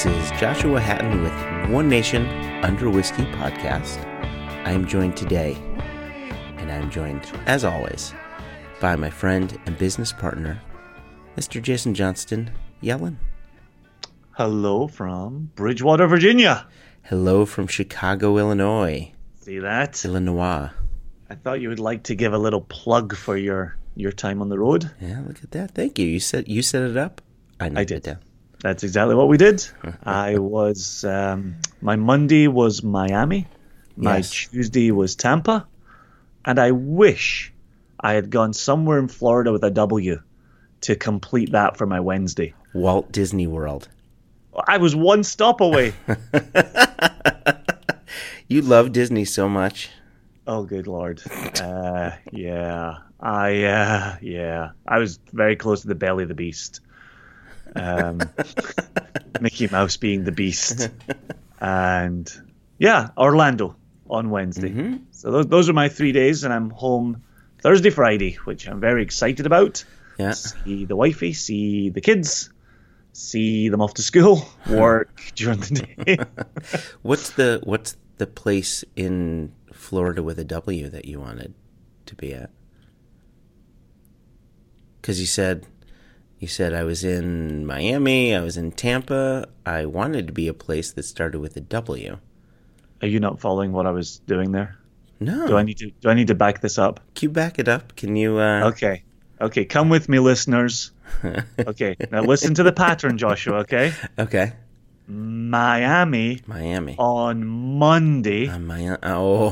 This is Joshua Hatton with One Nation Under Whiskey podcast. I am joined today, and I'm joined, as always, by my friend and business partner, Mr. Jason Johnston Yellen. Hello from Bridgewater, Virginia. Hello from Chicago, Illinois. See that? Illinois. I thought you would like to give a little plug for your your time on the road. Yeah, look at that. Thank you. You set you set it up. I, I did. That's exactly what we did. I was um, my Monday was Miami, my Yes. Tuesday was Tampa, and I wish I had gone somewhere in Florida with a W to complete that for my Wednesday. Walt Disney World. I was one stop away. You love Disney so much. Oh, good lord. Uh, yeah, I uh, yeah, I was very close to the belly of the beast. Um, Mickey Mouse being the beast, and yeah, Orlando on Wednesday. So those those are my three days, and I'm home Thursday, Friday, which I'm very excited about. Yeah. See the wifey, see the kids, see them off to school, work during the day. What's the what's the place in Florida with a W that you wanted to be at? Because you said you said I was in Miami, I was in Tampa. I wanted to be a place that started with a W. Are you not following what I was doing there? No, Do I need to do I need to back this up? can you back it up? Can you? Uh, Okay. Okay, come with me, listeners. Okay, now listen to the pattern, Joshua, okay? okay. Miami Miami. on Monday, On Miami. Oh,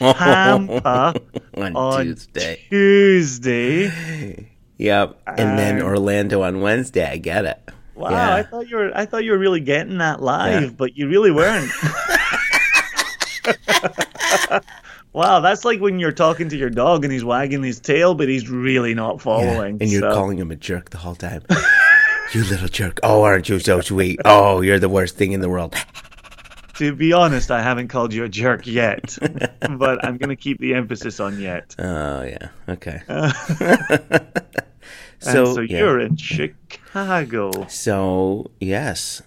Tampa on, on Tuesday. Tuesday. Yep, and then uh, Orlando on Wednesday. I get it. Wow, Yeah. I thought you were I thought you were really getting that live, Yeah. but you really weren't. wow, that's like when you're talking to your dog and he's wagging his tail, but he's really not Yeah, following. and you're so- calling him a jerk the whole time. you little jerk. Oh, aren't you so sweet? Oh, you're the worst thing in the world. To be honest, I haven't called you a jerk yet, but I'm going to keep the emphasis on yet. Oh, yeah. Okay. So, so, so yeah. you're in Chicago. So, yes,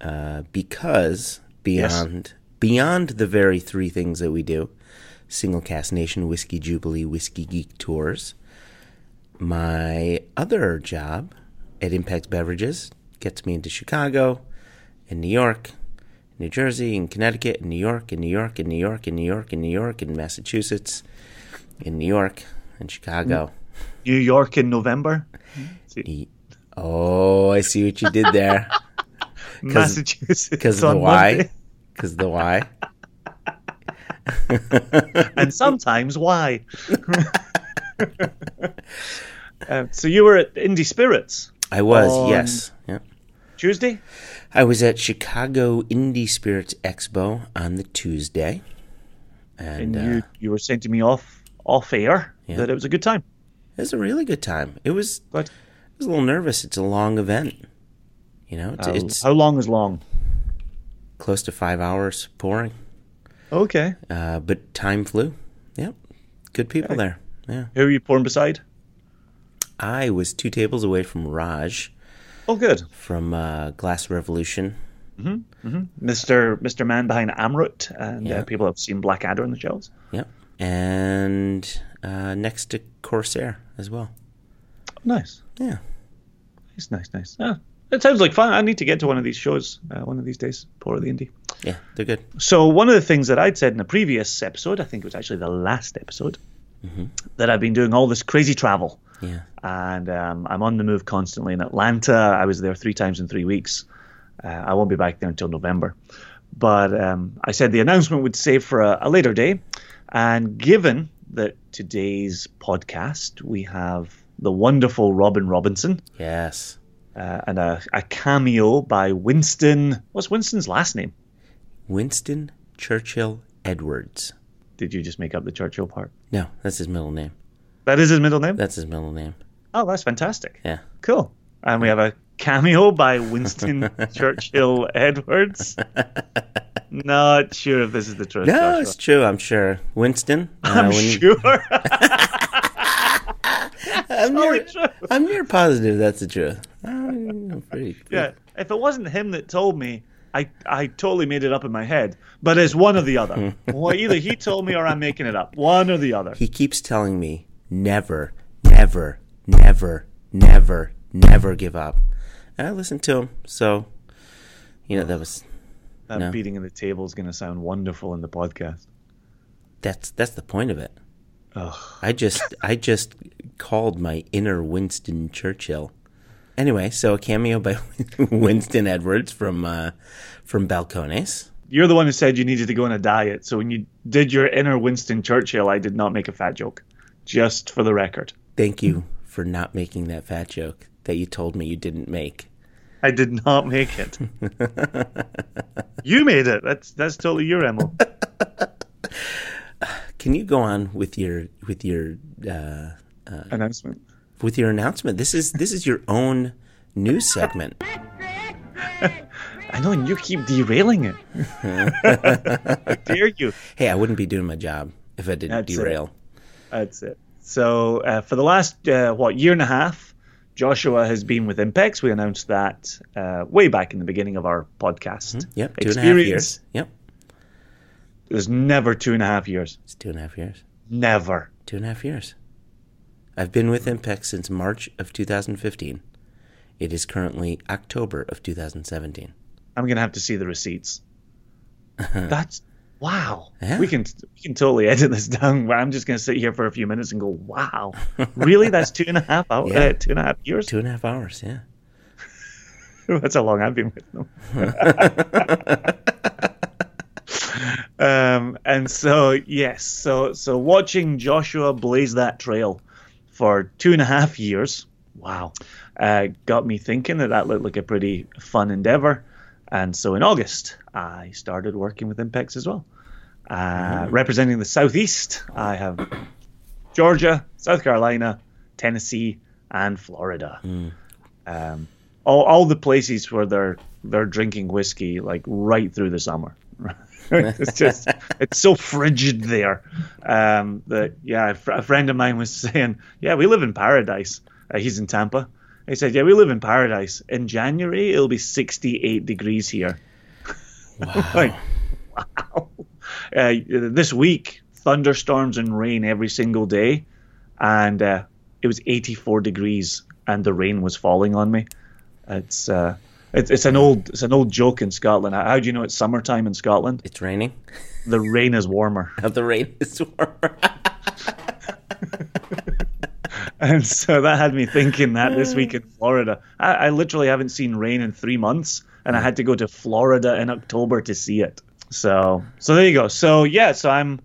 uh, because beyond beyond the very three things that we do, Single Cask Nation, Whiskey Jubilee, Whiskey Geek Tours, my other job at Impex Beverages gets me into Chicago, and New York, New Jersey, and Connecticut, and New York, and New York, and New York, and New York, and New York, and Massachusetts, in New York, and Chicago. New York in November. E- Oh, I see what you did there. Massachusetts. Because of the why? Because the why? And sometimes why? Uh, so you were at Indie Spirits I was, yes. Yep. Tuesday? I was at Chicago Indie Spirits Expo on the Tuesday. And, And uh, you, you were saying to me off off air Yeah. that it was a good time. It was a really good time. It was, I But was a little nervous. It's a long event. You know, it's, how, it's how long is long? close to five hours pouring. Okay. Uh, but time flew. Yep. Good people there. Yeah. Who are you pouring beside? I was two tables away from Raj Oh, good. from uh, Glass Revolution. Mhm. Mhm. Mr. Mr. Man behind Amrut, and Yeah. uh, people have seen Blackadder on the shelves. Yep. And uh, next to Corsair as well. Nice. Yeah. Nice, nice, nice. Ah, it sounds like fun. I need to get to one of these shows uh, one of these days. Pour the indie. Yeah, they're good. So one of the things that I'd said in a previous episode, I think it was actually the last episode, that I've been doing all this crazy travel, Yeah. and um, I'm on the move constantly. In Atlanta, I was there three times in three weeks. Uh, I won't be back there until November, but um, I said the announcement would save for a, a later day. And given that today's podcast we have the wonderful Robin Robinson Yes. uh, and a, a cameo by Winston. What's Winston's last name? Winston Churchill Edwards. Did you just make up the Churchill part? No, that's his middle name. That is his middle name. That's his middle name. Oh, that's fantastic. Yeah. Cool. And we have a cameo by Winston Churchill Edwards. Not sure if this is the truth. No, Joshua. it's true. I'm sure. Winston. uh, I'm you- sure. I'm near. I'm near positive that's the truth. Uh, Oh, pretty, pretty- Yeah, if it wasn't him that told me, I, I totally made it up in my head. But it's one or the other. well, either he told me or I'm making it up. One or the other. He keeps telling me never, never, never, never, never give up. I listened to him, so you know that was That No. beating of the table is going to sound wonderful in the podcast. that's that's the point of it. Ugh. I just I just called my inner Winston Churchill. Anyway, so a cameo by Winston Edwards from uh, from Balcones. You're the one who said you needed to go on a diet. So when you did your inner Winston Churchill, I did not make a fat joke. Just for the record. Thank you for not making that fat joke that you told me you didn't make. I did not make it. you made it. That's that's totally your MO. Can you go on with your with your uh, Announcement. with your announcement? This is this is your own news segment. I know, and you keep derailing it. How dare you? Hey, I wouldn't be doing my job if I didn't That's it. derail. That's it. So uh, for the last uh, what year and a half, Joshua has been with Impex. We announced that uh, way back in the beginning of our podcast. Yep, two and a half Experience. years. Yep, There's never two and a half years. it's two and a half years. Never. Two and a half years. I've been with Impex since March of 2015. It is currently October of 2017. I'm gonna have to see the receipts. That's wow. Yeah. We can we can totally edit this down. Where I'm just gonna sit here for a few minutes and go, wow, really? That's two and a half hours. Yeah. Uh, two and a half years. Two and a half hours, yeah. That's how long I've been with them. um, and so yes, so so watching Joshua blaze that trail for two and a half years, wow, uh, got me thinking that that looked like a pretty fun endeavor. And so in August, I started working with Impex as well, uh, representing the Southeast. I have Georgia, South Carolina, Tennessee, and Florida um, all, all the places where they're they're drinking whiskey like right through the summer. it's just it's so frigid there um, that yeah. A, fr- a friend of mine was saying, yeah, we live in paradise. Uh, he's in Tampa. He said, yeah, we live in paradise. In January, it'll be 68 degrees here. Wow. Like, wow. Uh, this week, thunderstorms and rain every single day, and uh, it was 84 degrees, and the rain was falling on me. It's uh, it's, it's an old it's an old joke in Scotland. How, how do you know it's summertime in Scotland? it's raining. The rain is warmer, the rain is warmer. and so that had me thinking that this week in Florida, I, I literally haven't seen rain in three months, and I had to go to Florida in October to see it. So so there you go. So yeah, so I'm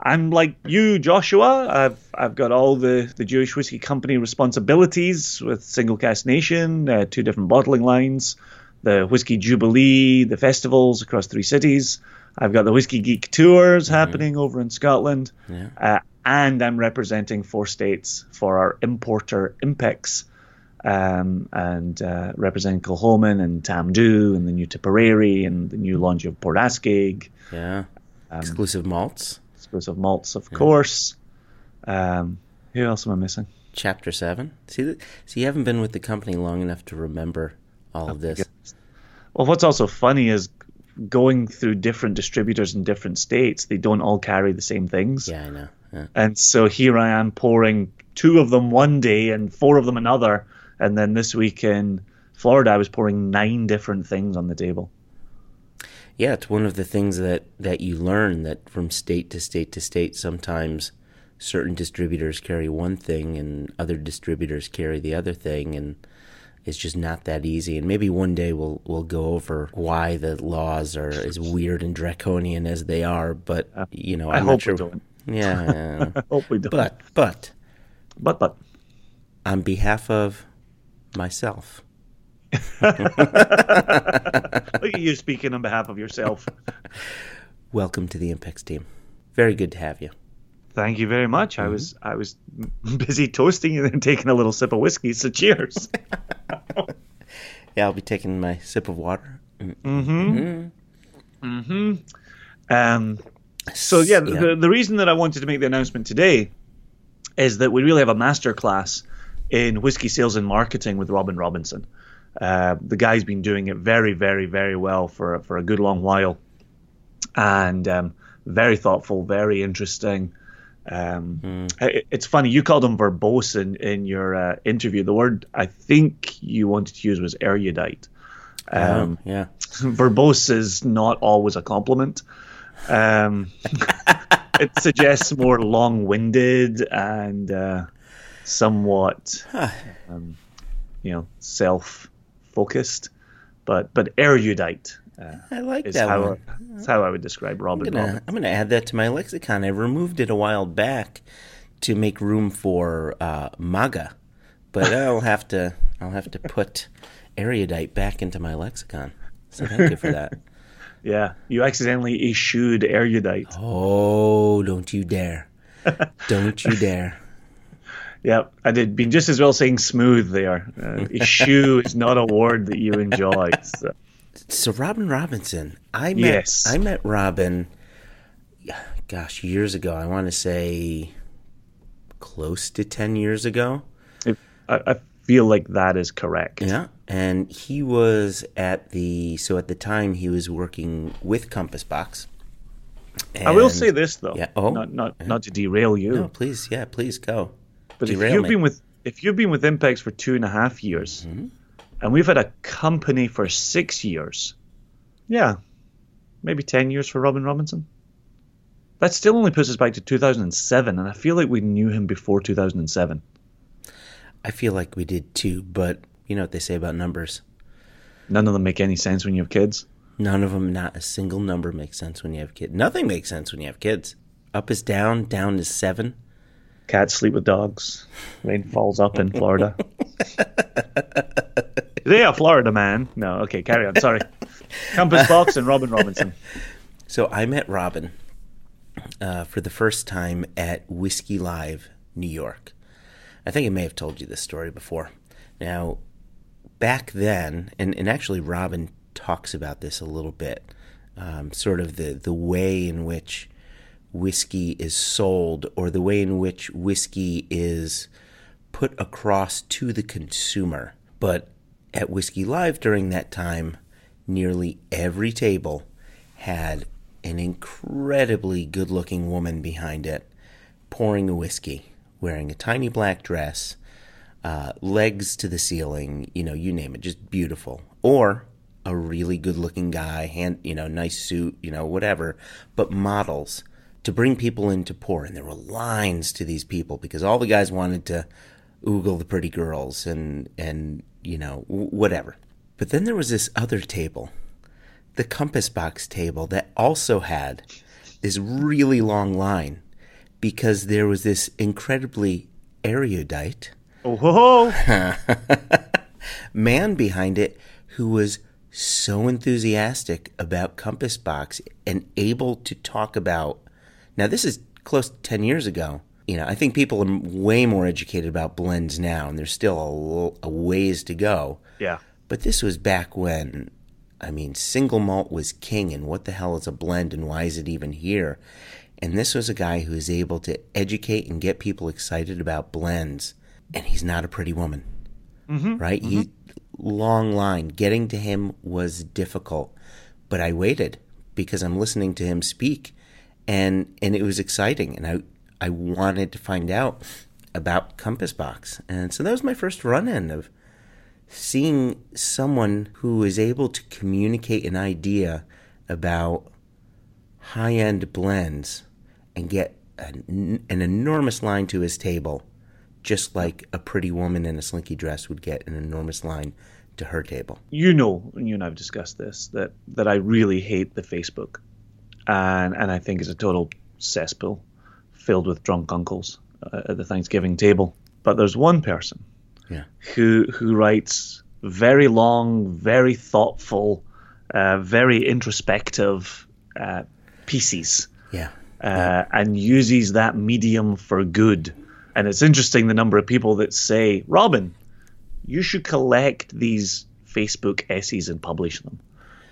I'm like you, Joshua. I've I've got all the, the Jewish Whiskey Company responsibilities with Single Cast Nation, uh, two different bottling lines, the Whiskey Jubilee, the festivals across three cities. I've got the Whiskey Geek tours happening over in Scotland, Yeah. uh, and I'm representing four states for our importer Impex, um, and uh, representing Kilchoman and Tamdhu and the new Tipperary and the new launch of Port Yeah. Um, Exclusive malts. exclusive malts, of course. Um, who else am I missing? Chapter seven. See, th- see, you haven't been with the company long enough to remember all of this. Well, what's also funny is going through different distributors in different states. They don't all carry the same things, Yeah, I know. Yeah. and so here I am pouring two of them one day and four of them another, and then this week in Florida I was pouring nine different things on the table. Yeah, it's one of the things that, that you learn that from state to state to state, sometimes certain distributors carry one thing and other distributors carry the other thing, and it's just not that easy. And maybe one day we'll we'll go over why the laws are as weird and draconian as they are. But uh, you know, I I'm hope not sure. we don't. Yeah, yeah. I hope we don't. but but but but on behalf of myself, look at you speaking on behalf of yourself. welcome to the Impex team. Very good to have you. Thank you very much. I was I was busy toasting and then taking a little sip of whiskey. So cheers. Yeah, I'll be taking my sip of water. Mm-hmm. Mm-hmm. Um, so yeah, The, the reason that I wanted to make the announcement today is that we really have a master class in whiskey sales and marketing with Robin Robinson. Uh, the guy's been doing it very, very, very well for for a good long while, and um, very thoughtful, very interesting. Um, mm. it, it's funny you called him verbose in in your uh, interview. The word I think you wanted to use was erudite. Um, oh, yeah, verbose is not always a compliment. Um, it suggests more long-winded and uh, somewhat, um, you know, self-focused, but but erudite. Uh, I like that how, one. That's how I would describe Robin. I'm gonna. I'm gonna add that to my lexicon. I removed it a while back to make room for uh, MAGA, but I'll have to I'll have to put erudite back into my lexicon. So thank you for that. Yeah, you accidentally eschewed erudite. Oh, don't you dare! don't you dare! Yeah, I did. Been just as well saying smooth there. Uh, eschew is not a word that you enjoy. So. so Robin Robinson, I met. Yes. I met Robin. Gosh, years ago. I want to say close to ten years ago. I, I feel like that is correct. Yeah, and he was at the so at the time he was working with Compass Box. And, I will say this though, yeah, oh, not not not to derail you. No, please, yeah, please go. But Derail if you've me. been with if you've been with Impex for two and a half years, mm-hmm. and we've had a company for six years, yeah, maybe ten years for Robin Robinson. That still only puts us back to 2007, and I feel like we knew him before 2007. I feel like we did too, but you know what they say about numbers. None of them make any sense when you have kids. None of them, not a single number makes sense when you have kids. Nothing makes sense when you have kids. Up is down, down is seven. Cats sleep with dogs. Rain falls up in Florida. yeah, Florida man. No, okay, carry on. Sorry. Compass Box and Robin Robinson. So I met Robin uh, for the first time at Whiskey Live, New York. I think I may have told you this story before. Now, back then, and, and actually Robin talks about this a little bit, um, sort of the, the way in which whiskey is sold or the way in which whiskey is put across to the consumer. But at Whiskey Live during that time, nearly every table had an incredibly good looking woman behind it pouring a whiskey, wearing a tiny black dress uh, legs to the ceiling, you know, you name it, just beautiful. Or a really good looking guy, hand, you know, nice suit, you know, whatever, but models to bring people in to pour. And there were lines to these people because all the guys wanted to oogle the pretty girls and, and, you know, whatever. But then there was this other table, the compass box table, that also had this really long line because there was this incredibly erudite Oh, man behind it who was so enthusiastic about Compass Box and able to talk about. Now, this is close to 10 years ago. You know, I think people are way more educated about blends now, and there's still a, a ways to go. Yeah. But this was back when, I mean, single malt was king, and what the hell is a blend, and why is it even here? And this was a guy who was able to educate and get people excited about blends and he's not a pretty woman, mm-hmm, right? Mm-hmm. He long line. Getting to him was difficult, but I waited because I'm listening to him speak, and and it was exciting, and I I wanted to find out about Compass Box, and so that was my first run in of seeing someone who is able to communicate an idea about high end blends and get an, an enormous line to his table just like a pretty woman in a slinky dress would get an enormous line to her table. You know, you and I've discussed this that that I really hate the Facebook, and and I think it's a total cesspool filled with drunk uncles uh, at the Thanksgiving table. But there's one person, yeah, who who writes very long, very thoughtful, uh, very introspective uh, pieces. Yeah. Uh, yeah. and uses that medium for good and it's interesting the number of people that say, Robin, you should collect these Facebook essays and publish them.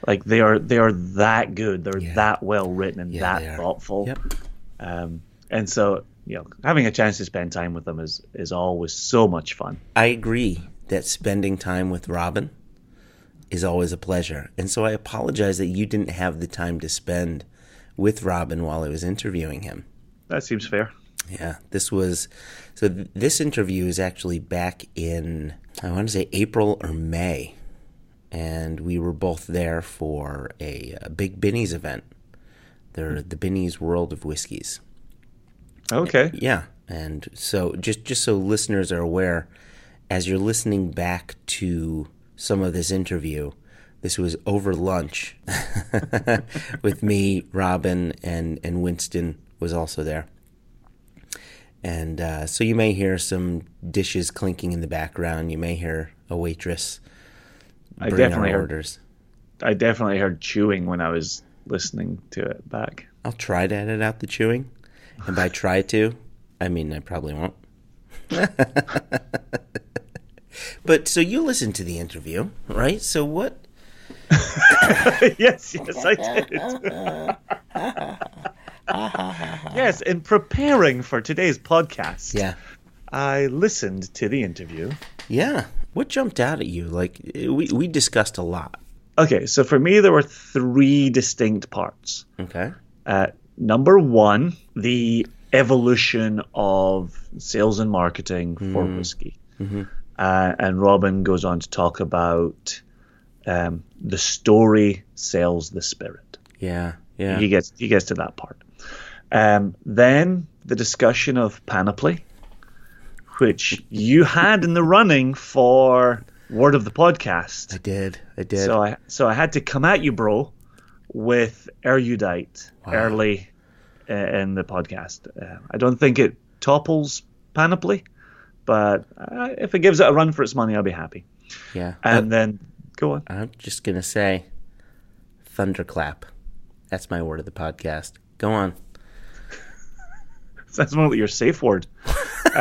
Like they are they are that good. They're yeah. that well written and yeah, that thoughtful. Yep. Um, and so you know, having a chance to spend time with them is is always so much fun. I agree that spending time with Robin is always a pleasure. And so I apologize that you didn't have the time to spend with Robin while I was interviewing him. That seems fair. Yeah, this was so. Th- this interview is actually back in I want to say April or May, and we were both there for a, a big Binny's event. They're the Binny's World of Whiskies. Okay. Yeah, and so just just so listeners are aware, as you're listening back to some of this interview, this was over lunch with me, Robin, and and Winston was also there. And uh, so you may hear some dishes clinking in the background. You may hear a waitress. I definitely heard orders. I definitely heard chewing when I was listening to it back. I'll try to edit out the chewing, and by try to, I mean I probably won't. but so you listened to the interview, right? So what? yes, yes, I did. yes, in preparing for today's podcast, yeah, I listened to the interview. Yeah, what jumped out at you? Like we we discussed a lot. Okay, so for me there were three distinct parts. Okay. Uh, number one, the evolution of sales and marketing for mm. whiskey. Mm-hmm. Uh, and Robin goes on to talk about um, the story sells the spirit. Yeah, yeah. He gets he gets to that part. Um, then the discussion of Panoply, which you had in the running for word of the podcast. I did. I did. So I so I had to come at you, bro, with erudite wow. early uh, in the podcast. Uh, I don't think it topples Panoply, but uh, if it gives it a run for its money, I'll be happy. Yeah. And then go on. I'm just gonna say, thunderclap. That's my word of the podcast. Go on. That's more like your safe word.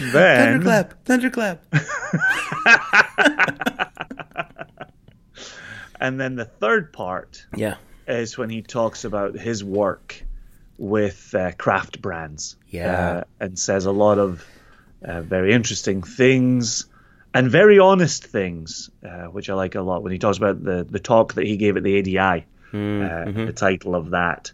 then thunderclap, thunderclap. and then the third part, yeah, is when he talks about his work with uh, craft brands, yeah, uh, and says a lot of uh, very interesting things and very honest things, uh, which I like a lot. When he talks about the the talk that he gave at the ADI mm, uh, mm-hmm. the title of that.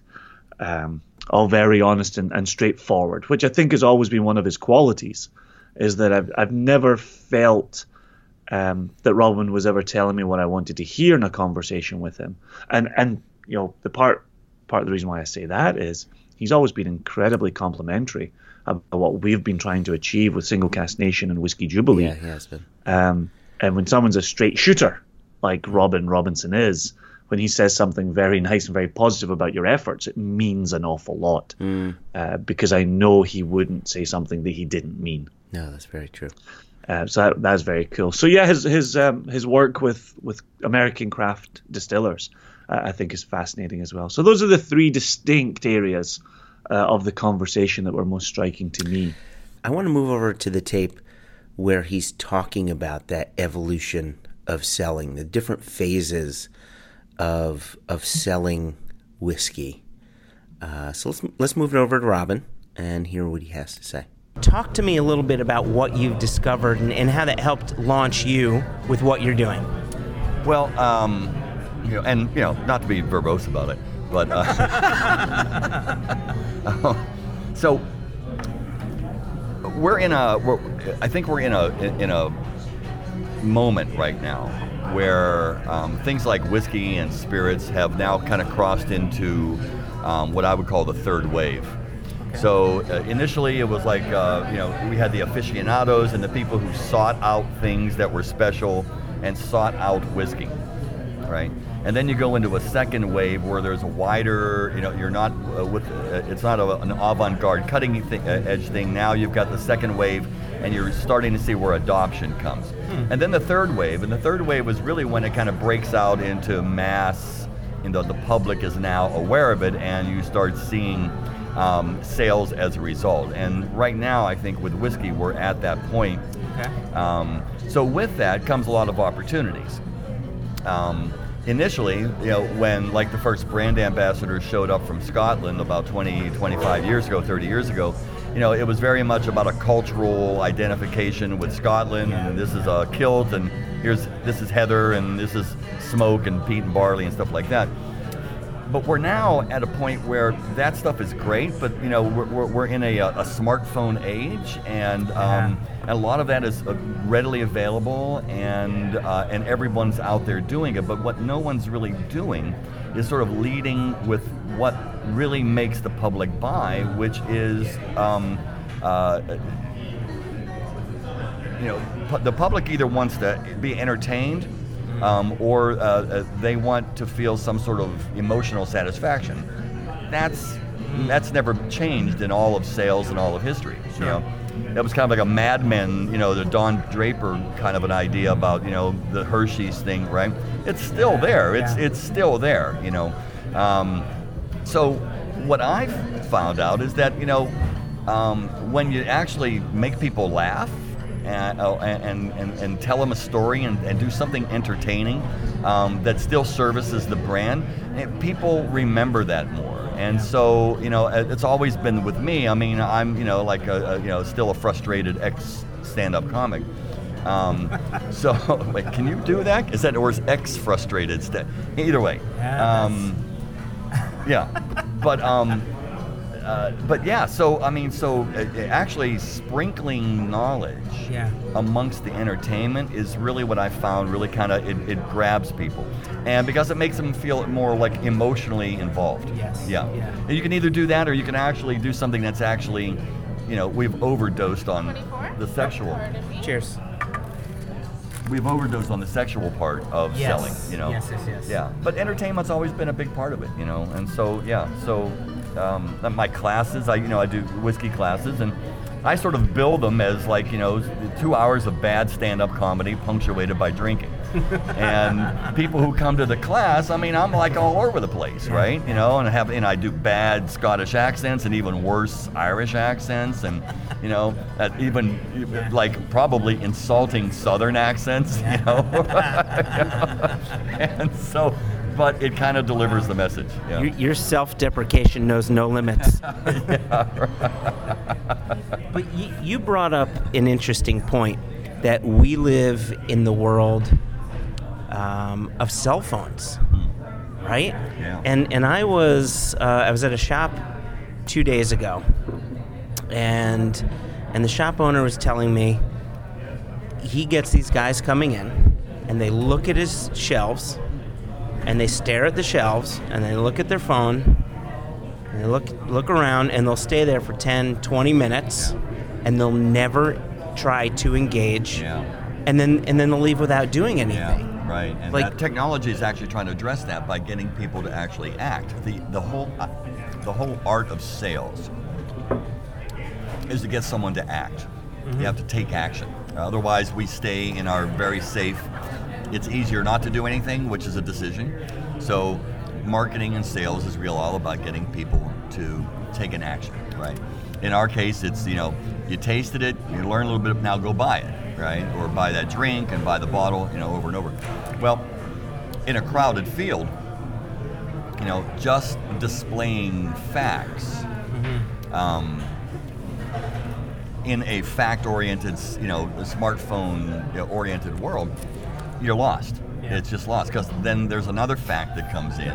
Um, all very honest and, and straightforward, which I think has always been one of his qualities, is that I've, I've never felt um, that Robin was ever telling me what I wanted to hear in a conversation with him. And and you know the part part of the reason why I say that is he's always been incredibly complimentary about what we've been trying to achieve with Single Cask Nation and Whiskey Jubilee. Yeah, he has been. Um, and when someone's a straight shooter like Robin Robinson is, when he says something very nice and very positive about your efforts, it means an awful lot. Mm. Uh, because I know he wouldn't say something that he didn't mean. No, that's very true. Uh, so that, that's very cool. So yeah, his his um, his work with with American craft distillers, uh, I think, is fascinating as well. So those are the three distinct areas uh, of the conversation that were most striking to me. I want to move over to the tape where he's talking about that evolution of selling, the different phases of of selling whiskey. Uh, so let's let's move it over to Robin and hear what he has to say. Talk to me a little bit about what you've discovered and, and how that helped launch you with what you're doing. Well, um, you know, and you know, not to be verbose about it, but uh, so we're in a. We're, I think we're in a in a moment right now where um, things like whiskey and spirits have now kind of crossed into um, what I would call the third wave. So uh, initially, it was like uh, you know we had the aficionados and the people who sought out things that were special and sought out whiskey, right? And then you go into a second wave where there's a wider, you know, you're not uh, with, uh, it's not a, an avant-garde cutting th- uh, edge thing. Now you've got the second wave, and you're starting to see where adoption comes. Hmm. And then the third wave, and the third wave is really when it kind of breaks out into mass. You know, the public is now aware of it, and you start seeing um, sales as a result. And right now, I think with whiskey, we're at that point. Okay. Um, so with that comes a lot of opportunities. Um, initially, you know, when like the first brand ambassador showed up from Scotland about 20, 25 years ago, 30 years ago, you know, it was very much about a cultural identification with Scotland, and this is a kilt, and here's this is heather, and this is smoke and peat and barley and stuff like that. But we're now at a point where that stuff is great, but you know we're, we're, we're in a, a smartphone age, and um, and a lot of that is uh, readily available, and uh, and everyone's out there doing it. But what no one's really doing is sort of leading with what really makes the public buy, which is. Um, uh, you know, the public either wants to be entertained um, or uh, uh, they want to feel some sort of emotional satisfaction. That's that's never changed in all of sales and all of history. You know, that was kind of like a Mad Men, you know, the Don Draper kind of an idea about you know the Hershey's thing, right? It's still there. It's it's still there. You know, um, so what I've found out is that you know um, when you actually make people laugh and, uh, and, and, and tell them a story and, and do something entertaining um, that still services the brand, eh, people remember that more. And so, you know, it's always been with me. I mean, I'm, you know, like a, a you know, still a frustrated ex stand-up comic. Um, so, wait, can you do that? Is that or is ex frustrated? St- Either way. Um, yeah, but um, uh, but yeah, so I mean, so uh, actually sprinkling knowledge Yeah. amongst the entertainment is really what I found really kind of it, it grabs people, and because it makes them feel more like emotionally involved. Yes. Yeah. Yeah. And you can either do that or you can actually do something that's actually, you know, we've overdosed on the sexual. Cheers. We've overdosed on the sexual part of Yes. selling. You know. Yes, yes, yes. Yeah, but entertainment's always been a big part of it, you know, and so yeah, so um, my classes, I you know I do whiskey classes, and I sort of bill them as like you know two hours of bad stand-up comedy punctuated by drinking, and people who come to the class, I mean I'm like all over the place, right? You know, and I have and I do bad Scottish accents and even worse Irish accents, and you know even like probably insulting Southern accents, you know, and so but it kind of delivers the message. Yeah. Your, your self-deprecation knows no limits. but you, you brought up an interesting point that we live in the world um, of cell phones, right? Yeah. And and I was uh, I was at a shop two days ago, and and the shop owner was telling me he gets these guys coming in, and they look at his shelves and they stare at the shelves and they look at their phone and they look look around and they'll stay there for 10 20 minutes and they'll never try to engage Yeah. and then and then they'll leave without doing anything Yeah, right. And Like- technology is actually trying to address that by getting people to actually act. The the whole uh, the whole art of sales is to get someone to act. You have to take action. Otherwise, we stay in our very safe. It's easier not to do anything, which is a decision. So, marketing and sales is real all about getting people to take an action, right? In our case, it's you know, you tasted it, you learn a little bit, now go buy it, right? Or buy that drink and buy the bottle, you know, over and over. Well, in a crowded field, you know, just displaying facts um, in a fact-oriented, you know, smartphone-oriented world, you're lost. Yeah. It's just lost because then there's another fact that comes in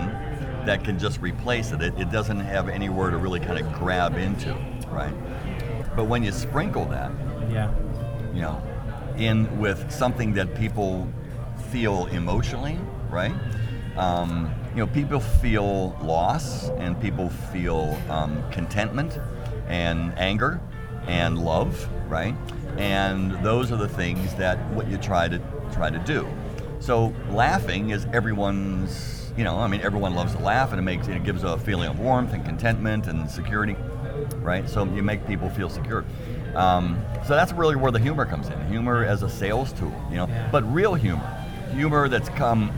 that can just replace it. It, it doesn't have anywhere to really kind of grab into, right? But when you sprinkle that, Yeah. you know, in with something that people feel emotionally, right? Um, you know, people feel loss and people feel um, contentment and anger and love, right? And those are the things that what you try to try to do. So laughing is everyone's, you know, I mean, everyone loves to laugh and it makes it gives a feeling of warmth and contentment and security right? So you make people feel secure. Um, so that's really where the humor comes in. Humor as a sales tool, you know, Yeah. but real humor, humor that's come,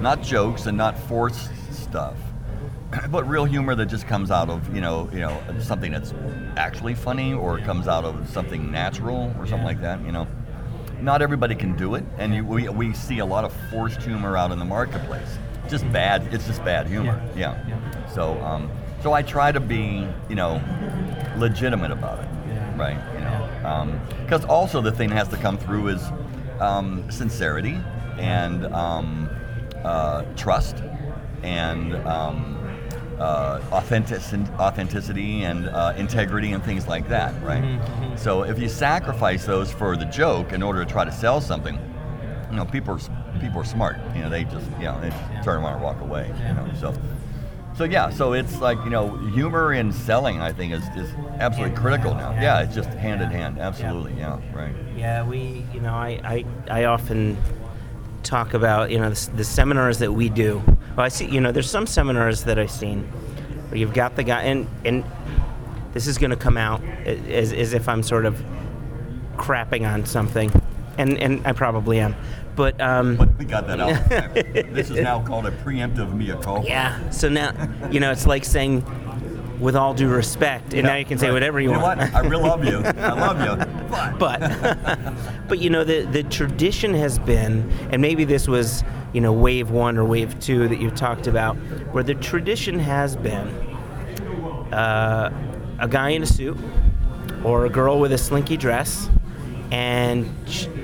not jokes and not forced stuff, but real humor that just comes out of you know, you know, something that's actually funny or comes out of something natural or something Yeah. like that, you know. Not everybody can do it, and you, we, we see a lot of forced humor out in the marketplace. Just bad. It's just bad humor. Yeah. Yeah. So, um, So I try to be, you know, legitimate about it, Yeah. right? You know, because also the thing that has to come through is um, sincerity and um, uh, trust and um, uh, authentic, authenticity and uh, integrity and things like that, right? Mm-hmm, So if you sacrifice those for the joke in order to try to sell something, you know, people are people are smart. You know, they just you know they just turn around and walk away. You know, so. So yeah, so it's like you know, humor in selling, I think, is, is absolutely critical now. Yeah, it's just hand in hand. Absolutely, yeah, right. Yeah, we, you know, I, I, I often talk about, you know, the, the seminars that we do. Well, I see, you know, there's some seminars that I've seen where you've got the guy, and, and this is going to come out as, as if I'm sort of crapping on something, and, and I probably am. But, um, But we got that out. this is now called a preemptive mea culpa. yeah, so now, you know, it's like saying, with all due respect, and now you can say whatever you, know want. What? I really love you. I love you. But but but you know the the tradition has been and maybe this was you know wave 1 or wave 2 that you talked about where the tradition has been uh, a guy in a suit or a girl with a slinky dress and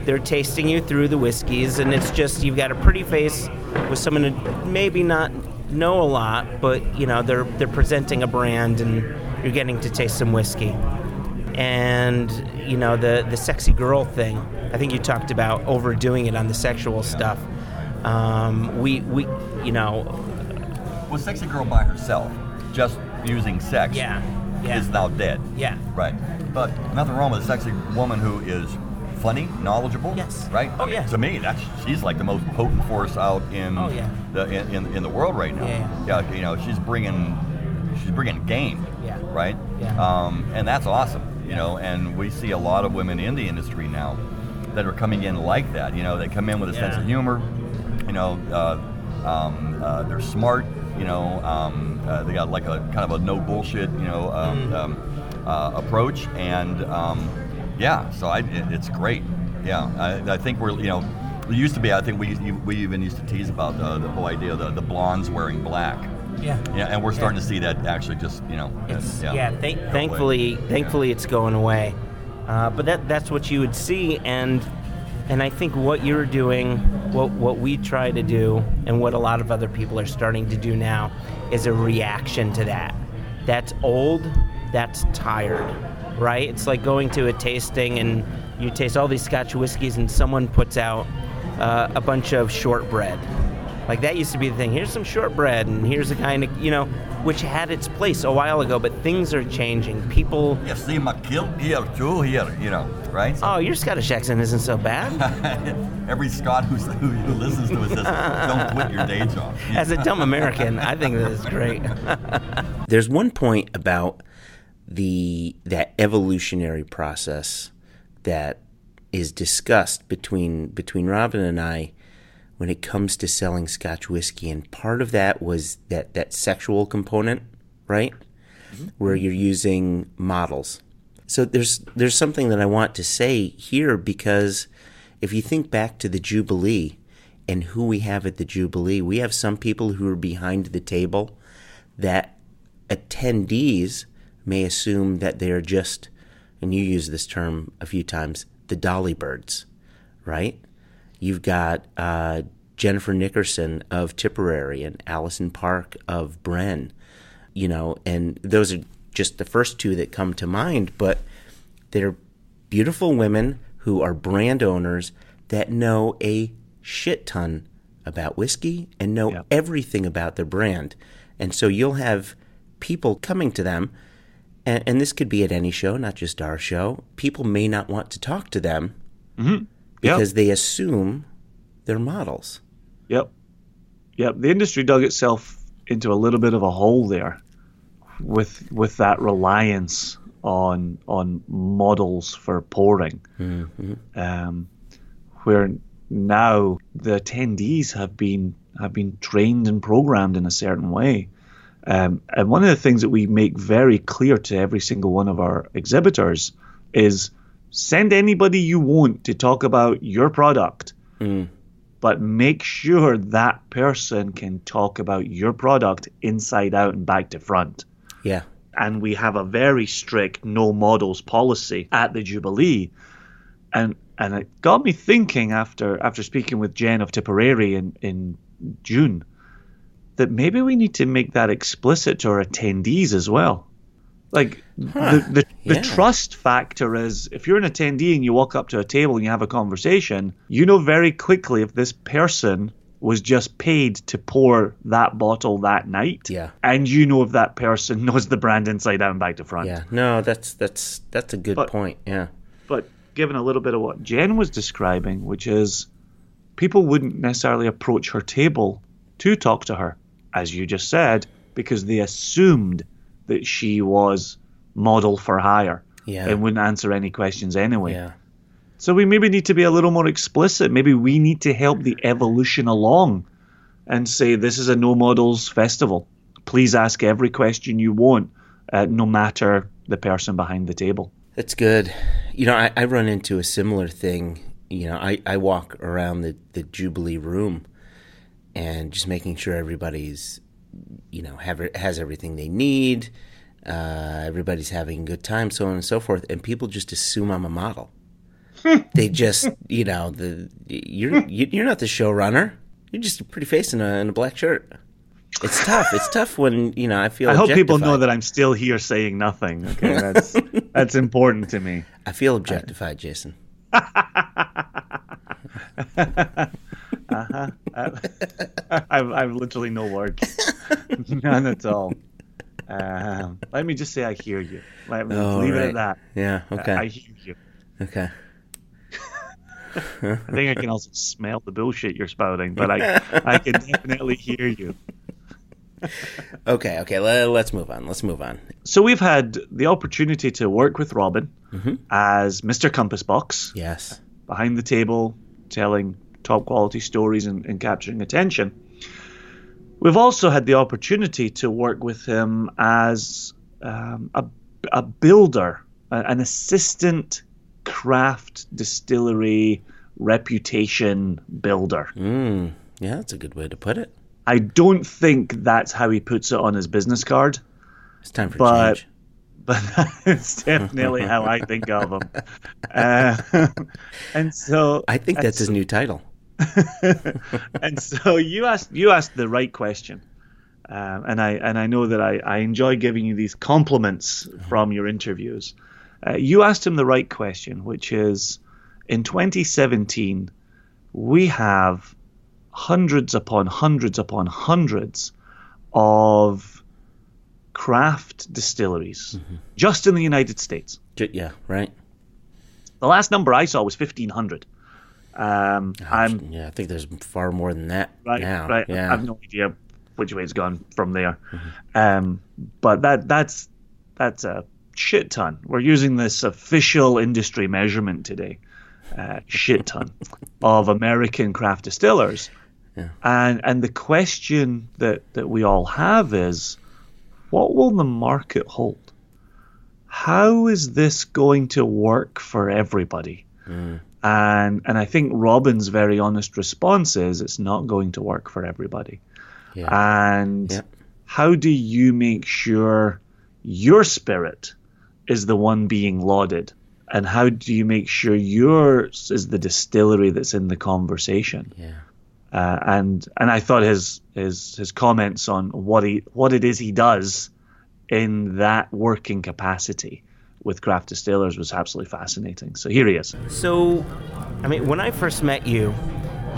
they're tasting you through the whiskeys and it's just you've got a pretty face with someone maybe not know a lot but you know they're they're presenting a brand and you're getting to taste some whiskey and you know the the sexy girl thing. I think you talked about overdoing it on the sexual stuff. Um, we we you know well, sexy girl by herself, just using sex, Yeah, yeah. is now dead. yeah Right. But nothing wrong with a sexy woman who is funny, knowledgeable. Yes. Right. Oh, I mean, yeah. To me, that's she's like the most potent force out in Oh, yeah. the in, in, in the world right now. Yeah, Yeah. You know, she's bringing she's bringing game. Yeah. Right. Yeah. Um, and that's awesome. You know, and we see a lot of women in the industry now that are coming in like that. You know, they come in with a sense of humor. You know, uh, um, uh, they're smart. You know, um, uh, they got like a kind of a no bullshit. You know. Um, um, uh, approach, and um, yeah, so I, it, it's great. Yeah, I, I think we're you know, it used to be. I think we we even used to tease about the, the whole idea of the, the blondes wearing black. yeah. Yeah, and we're starting to see that actually just you know. It's, uh, yeah, thank, thankfully, thankfully, it's going away. Uh, but that that's what you would see, and and I think what you're doing, what what we try to do, and what a lot of other people are starting to do now, is a reaction to that. That's old. That's tired, right? It's like going to a tasting and you taste all these Scotch whiskeys, and someone puts out uh, a bunch of shortbread. Like that used to be the thing. Here's some shortbread, and here's a kind of you know, which had its place a while ago. But things are changing. People, You see my kilt here too here, you know, right? So oh, your Scottish accent isn't so bad. every Scot who's, who, who listens to it says, "Don't quit your day job." As a dumb American, I think that is great. There's one point about the that evolutionary process that is discussed between between Robin and I when it comes to selling Scotch whiskey, and part of that was that that sexual component, right? Mm-hmm. Where you're using models. So there's there's something that I want to say here because if you think back to the Jubilee and who we have at the Jubilee, we have some people who are behind the table that attendees may assume that they're just, and you use this term a few times, the dolly birds, right? You've got uh, Jennifer Nickerson of Tipperary and Allison Parc of Brenne, you know, and those are just the first two that come to mind, but they're beautiful women who are brand owners that know a shit ton about whiskey and know Yeah. everything about their brand. And so you'll have people coming to them, and, and this could be at any show, not just our show. People may not want to talk to them because they assume they're models. Yep. Yep. The industry dug itself into a little bit of a hole there with with that reliance on on models for pouring. Um, where now the attendees have been have been trained and programmed in a certain way. Um, and one of the things that we make very clear to every single one of our exhibitors is send anybody you want to talk about your product but make sure that person can talk about your product inside out and back to front. Yeah. And we have a very strict no models policy at the Jubilee. And and it got me thinking after after speaking with Jen of Tipperary in, in June that maybe we need to make that explicit to our attendees as well. Like Huh, the the, the trust factor is if you're an attendee and you walk up to a table and you have a conversation, you know very quickly if this person was just paid to pour that bottle that night. Yeah. And you know if that person knows the brand inside out and back to front. Yeah. No, that's that's that's a good But- point. Yeah. But given a little bit of what Jen was describing, which is people wouldn't necessarily approach her table to talk to her, as you just said, because they assumed that she was model for hire Yeah. and wouldn't answer any questions anyway. Yeah. So we maybe need to be a little more explicit. Maybe we need to help the evolution along and say this is a no models festival. Please ask every question you want, uh, no matter the person behind the table. That's good. You know, I, I run into a similar thing. You know, I, I walk around the, the Jubilee room and just making sure everybody's, you know, have has everything they need. Uh, everybody's having a good time, so on and so forth. And people just assume I'm a model. they just, you know, the you're you- you're not the showrunner. You're just a pretty face in a, in a black shirt. It's tough. It's tough when you know. I feel. I hope people know that I'm still here saying nothing. Okay, that's that's important to me. I feel objectified, Jason. I've, I've literally no words, none at all. Um, let me just say I hear you. Let me Oh, leave it at that. Yeah. Okay. I hear you. okay. I think I can also smell the bullshit you're spouting, but I I can definitely hear you. Okay, okay, let, let's move on. Let's move on. So we've had the opportunity to work with Robin Mm-hmm. as Mr. Compass Box Yes. behind the table, telling top quality stories and, and capturing attention. We've also had the opportunity to work with him as um, a, a builder, a- an assistant craft distillery reputation builder. Mm, yeah, that's a good way to put it. I don't think that's how he puts it on his business card, It's time for But- change. but that's definitely how I think of him. Uh, and so I think that's his new title. and so you asked you asked the right question, um, and I and I know that I, I enjoy giving you these compliments from your interviews. Uh, you asked him the right question, which is, in 2017, we have hundreds upon hundreds upon hundreds of craft distilleries just in the United States. Yeah, right. The last number I saw was 1,500. Um, I'm yeah, I think there's far more than that right, now. right. Yeah. I have no idea which way it's gone from there. Um, but that that's that's a shit ton. We're using this official industry measurement today. Uh, shit ton of American craft distillers. Yeah. And and the question that, that we all have is what will the market hold? How is this going to work for everybody? Mm. And and I think Robin's very honest response is it's not going to work for everybody. Yeah. And Yeah. how do you make sure your spirit is the one being lauded? And how do you make sure yours is the distillery that's in the conversation? yeah. Uh, and and I thought his his his comments on what he what it is he does in that working capacity with craft distillers was absolutely fascinating. So here he is. So, I mean, when I first met you,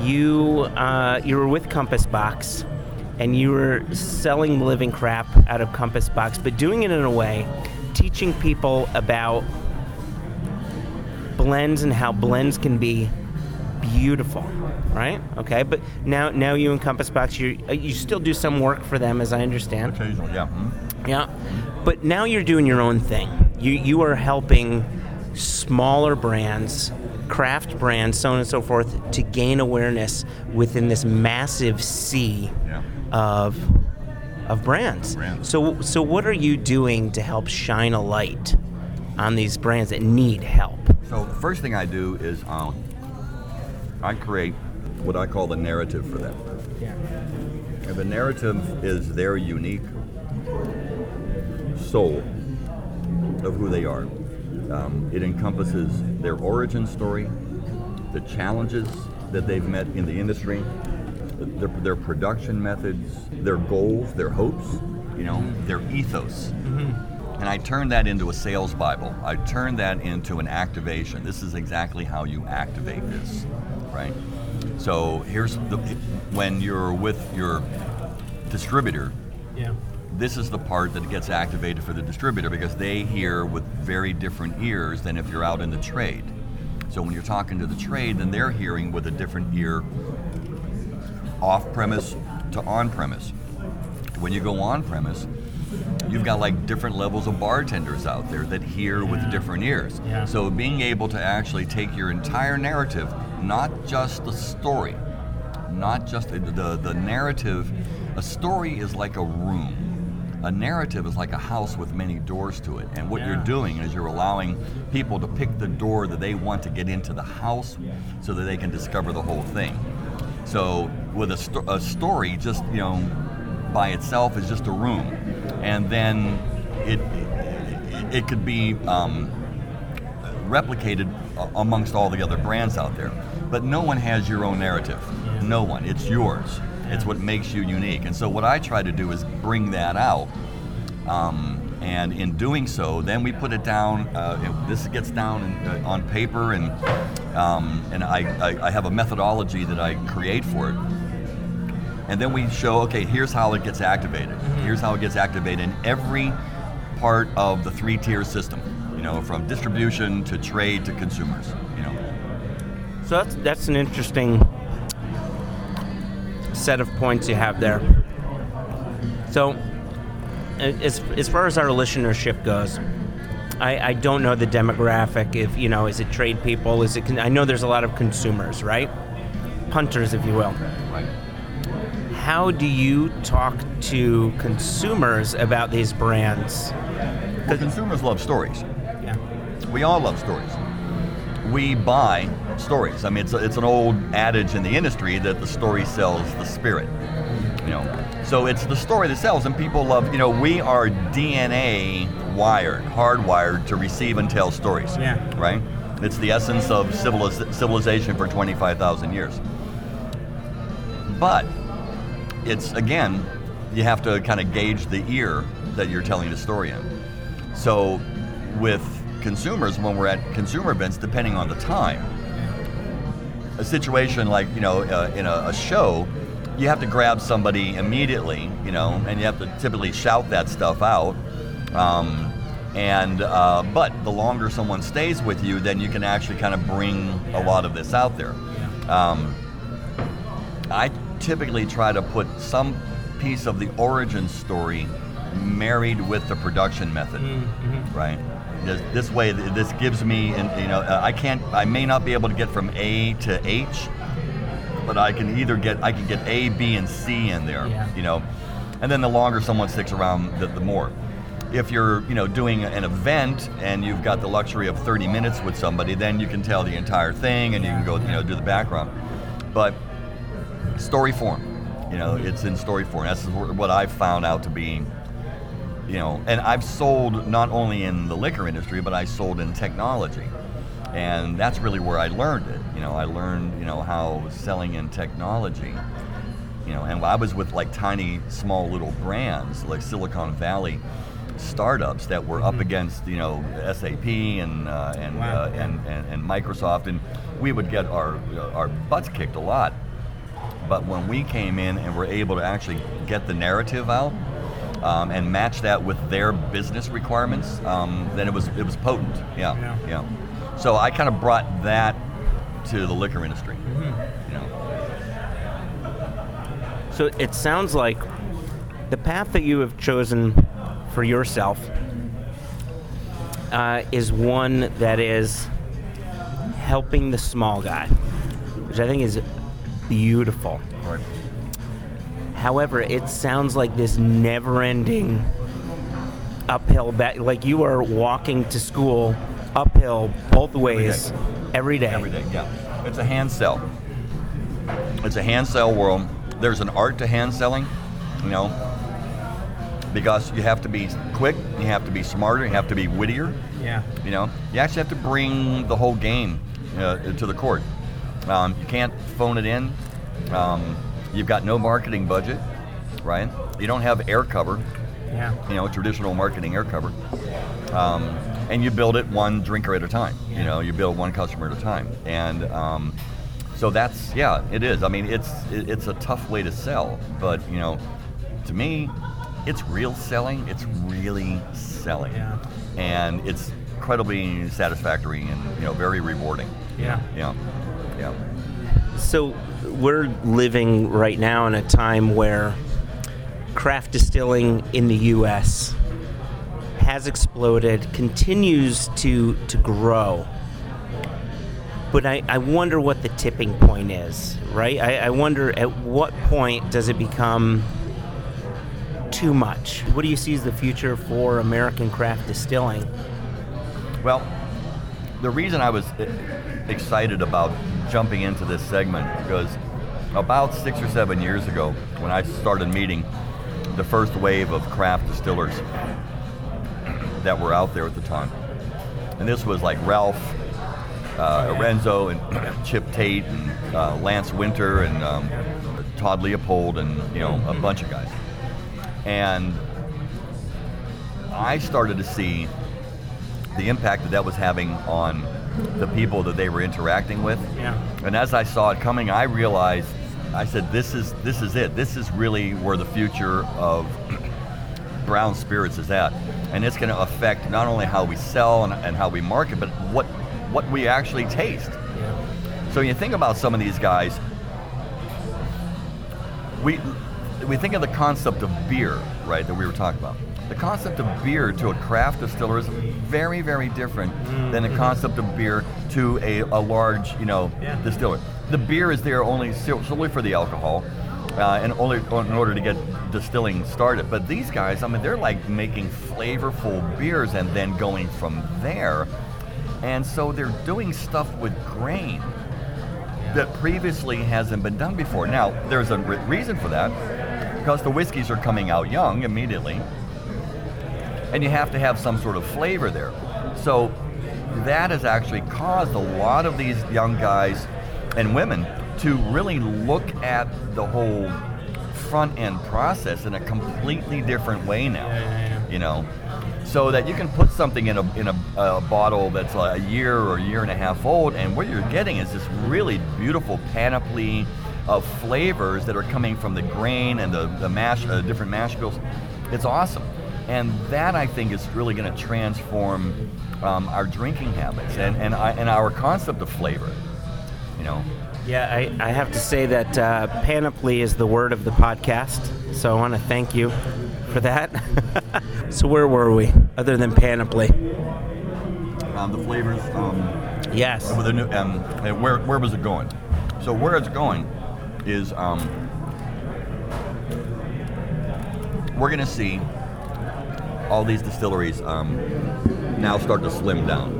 you uh, you were with Compass Box, and you were selling living crap out of Compass Box, but doing it in a way, teaching people about blends and how blends can be beautiful, right? Okay, but now now you and Compass Box, you you still do some work for them, as I understand. Occasionally, yeah. mhm. Yeah. But now you're doing your own thing. You you are helping smaller brands, craft brands, so on and so forth, to gain awareness within this massive sea Yeah. of of brands. Brands. So so what are you doing to help shine a light on these brands that need help? So the first thing I do is um, I create what I call the narrative for them. Yeah. And the narrative is their unique soul of who they are. Um, it encompasses their origin story, the challenges that they've met in the industry, their, their production methods, their goals, their hopes, you know, their ethos. And I turned that into a sales Bible. I turned that into an activation. This is exactly how you activate this, right? So here's the when you're with your distributor, Yeah. This is the part that gets activated for the distributor because they hear with very different ears than if you're out in the trade. So when you're talking to the trade, then they're hearing with a different ear off premise to on premise. When you go on premise, you've got like different levels of bartenders out there that hear with different ears. Yeah. So being able to actually take your entire narrative, not just the story, not just the, the, the narrative. A story is like a room. A narrative is like a house with many doors to it. And what Yeah. you're doing is you're allowing people to pick the door that they want to get into the house so that they can discover the whole thing. So with a, sto- a story, just you know, by itself is just a room, and then it it, it could be um, replicated amongst all the other brands out there. But no one has your own narrative. No one. It's yours. It's what makes you unique. And so what I try to do is bring that out. Um, and in doing so, then we put it down. Uh, it- this gets down in, uh, on paper, and um, and I, I, I have a methodology that I create for it. And then we show, okay, here's how it gets activated. Here's how it gets activated in every part of the three-tier system. You know, from distribution to trade to consumers. You know, So that's that's an interesting set of points you have there. So, as as far as our listenership goes, I, I don't know the demographic. If you know, is it trade people? Is it? con- I know there's a lot of consumers, right? Punters, if you will. How do you talk to consumers about these brands? Well, consumers love stories. Yeah. We all love stories. We buy stories. I mean, it's, a, it's an old adage in the industry that the story sells the spirit. You know, so it's the story that sells, and people love. You know, we are DNA wired, hardwired to receive and tell stories. Yeah. Right. It's the essence of civiliz- civilization for 25,000 years. But it's again, you have to kind of gauge the ear that you're telling the story in. So, with consumers, when we're at consumer events, depending on the time, a situation like you know uh, in a, a show, you have to grab somebody immediately, you know, and you have to typically shout that stuff out. Um, and uh, but the longer someone stays with you, then you can actually kind of bring a lot of this out there. Um, I typically try to put some piece of the origin story married with the production method, right? This, this way, this gives me, and you know, uh, I can't, I may not be able to get from A to H, but I can either get, I can get A, B, and C in there, Yeah. you know, and then the longer someone sticks around, the, the more. If you're, you know, doing an event and you've got the luxury of 30 minutes with somebody, then you can tell the entire thing and you can go, you know, do the background. But story form. You know, it's in story form. That's what I've found out to be, you know, and I've sold not only in the liquor industry, but I sold in technology. And that's really where I learned it. You know, I learned, you know, how selling in technology, you know, and I was with like tiny, small little brands like Silicon Valley startups that were up against, you know, SAP and uh, and, Wow. uh, and, and and Microsoft, and we would get our our butts kicked a lot. But when we came in and were able to actually get the narrative out um, and match that with their business requirements, um, then it was it was potent. Yeah, Yeah. yeah. So I kind of brought that to the liquor industry. You know, So it sounds like the path that you have chosen for yourself uh, is one that is helping the small guy, which I think is beautiful. right. However, it sounds like this never-ending uphill back. Like you are walking to school uphill both ways every day. Every day, yeah. It's a hand sell. It's a hand sell world. There's an art to hand selling, you know. because you have to be quick, you have to be smarter, you have to be wittier. Yeah. You know, you actually have to bring the whole game uh, to the court. Um, you can't phone it in. Um, you've got no marketing budget, right? You don't have air cover, Yeah. you know, traditional marketing air cover. Um, and you build it one drinker at a time. You know, you build one customer at a time. And um, so that's yeah, it is. I mean, it's it, it's a tough way to sell, but you know, to me, it's real selling. It's really selling, Yeah. and it's incredibly satisfactory and you know very rewarding. Yeah. Yeah, yeah. So we're living right now in a time where craft distilling in the U.S. has exploded, continues to to grow. But I, I wonder what the tipping point is, right? I, I wonder at what point does it become too much? What do you see as the future for American craft distilling? Well, the reason I was e- excited about jumping into this segment because about six or seven years ago, when I started meeting the first wave of craft distillers that were out there at the time, and this was like Ralph, uh, Renzo, and Chip Tate, and uh, Lance Winter, and um, Todd Leopold, and you know a bunch of guys, and I started to see the impact that that was having on the people that they were interacting with. Yeah. And as I saw it coming, I realized, I said, this is this is it. This is really where the future of brown spirits is at, and it's going to affect not only how we sell and, and how we market, but what what we actually taste. So you think about some of these guys. We we think of the concept of beer, right? That we were talking about. The concept of beer to a craft distiller is very, very different mm. than the concept of beer to a, a large, you know, Yeah. distiller. The beer is there only solely for the alcohol, uh, and only in order to get distilling started. But these guys, I mean, they're like making flavorful beers and then going from there. And so they're doing stuff with grain that previously hasn't been done before. Now, there's a re- reason for that because the whiskeys are coming out young immediately, and you have to have some sort of flavor there. So that has actually caused a lot of these young guys and women to really look at the whole front end process in a completely different way now. You know, so that you can put something in a in a, a bottle that's a year or a year and a half old, and what you're getting is this really beautiful panoply of flavors that are coming from the grain and the the mash uh, different mash bills. It's awesome, and that I think is really going to transform um, our drinking habits and and, I, and our concept of flavor. You know, Yeah, I, I have to say that uh, panoply is the word of the podcast, so I want to thank you for that. so where were we, other than panoply? um, the flavors. Um, Yes. with a new, um, where where was it going? So where it's going is um, we're going to see all these distilleries um, now start to slim down.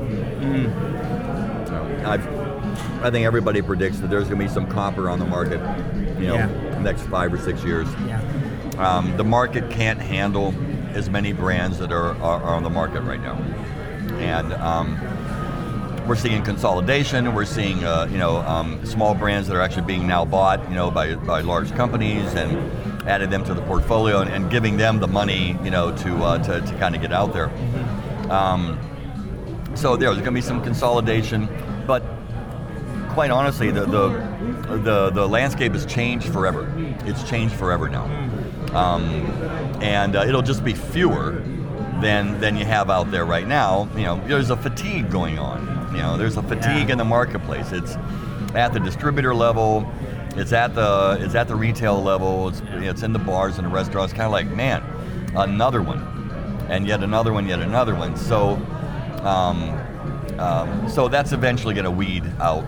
So I've, I think everybody predicts that there's going to be some copper on the market, you know, Yeah. next five or six years. Yeah. Um, the market can't handle as many brands that are, are, are on the market right now, and um, we're seeing consolidation. We're seeing uh, you know um, small brands that are actually being now bought you know by, by large companies and adding them to the portfolio and, and giving them the money you know to uh, to, to kind of get out there. Um, so there's going to be some consolidation, but quite honestly, the, the the the landscape has changed forever. It's changed forever now, um, and uh, it'll just be fewer than than you have out there right now. You know, there's a fatigue going on. You know, there's a fatigue Yeah. in the marketplace. It's at the distributor level. It's at the it's at the retail level. It's it's in the bars and the restaurants. Kind of like man, another one, and yet another one, yet another one. So. Um, um, so that's eventually going to weed out,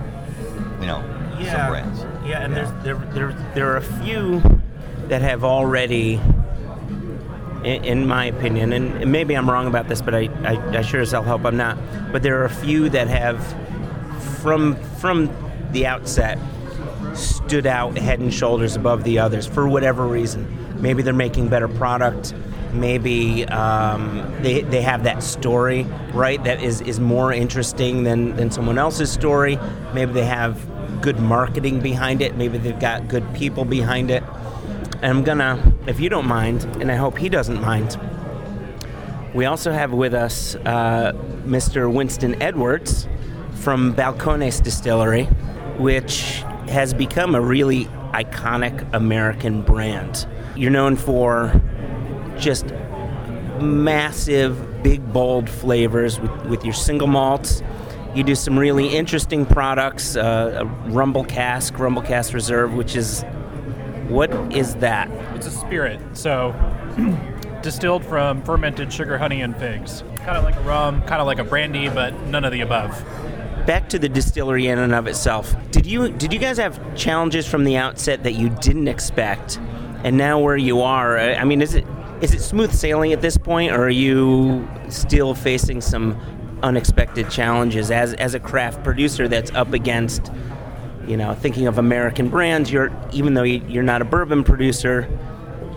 you know, some brands. Yeah, and there's there, there there are a few that have already, in, in my opinion, and maybe I'm wrong about this, but I, I, I sure as hell hope I'm not. But there are a few that have, from from the outset, stood out head and shoulders above the others for whatever reason. Maybe they're making better product. maybe um, they, they have that story, right, that is, is more interesting than, than someone else's story. Maybe they have good marketing behind it. Maybe they've got good people behind it. And I'm gonna, if you don't mind, and I hope he doesn't mind, we also have with us uh, Mr. Winston Edwards from Balcones Distillery, which has become a really iconic American brand. You're known for just massive, big, bold flavors with, with your single malts. You do some really interesting products, uh, a Rumble Cask, Rumble Cask Reserve, which is what is that? It's a spirit. So distilled from fermented sugar, honey, and figs. Kind of like a rum, kind of like a brandy, but none of the above. Back to the distillery in and of itself. Did you did you guys have challenges from the outset that you didn't expect, and now where you are? I mean, is it is it smooth sailing at this point, or are you still facing some unexpected challenges as as a craft producer that's up against? You know, thinking of American brands, you're even though you're not a bourbon producer,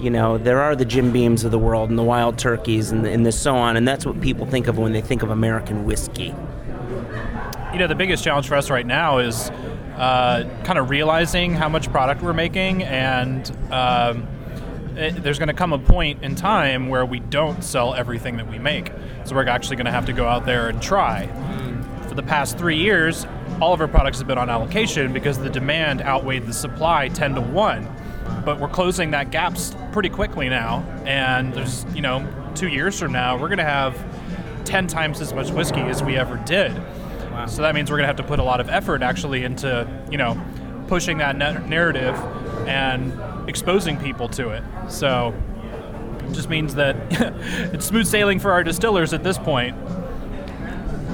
you know, there are the Jim Beams of the world and the Wild Turkeys and and the so on, and that's what people think of when they think of American whiskey. You know, the biggest challenge for us right now is uh, kind of realizing how much product we're making, and um, it, there's going to come a point in time where we don't sell everything that we make. So we're actually going to have to go out there and try. For the past three years, all of our products have been on allocation because the demand outweighed the supply 10 to 1 but we're closing that gap pretty quickly now. And there's, you know, two years from now, we're going to have 10 times as much whiskey as we ever did. Wow. So that means we're going to have to put a lot of effort actually into, you know, pushing that narrative and exposing people to it. So it just means that it's smooth sailing for our distillers at this point.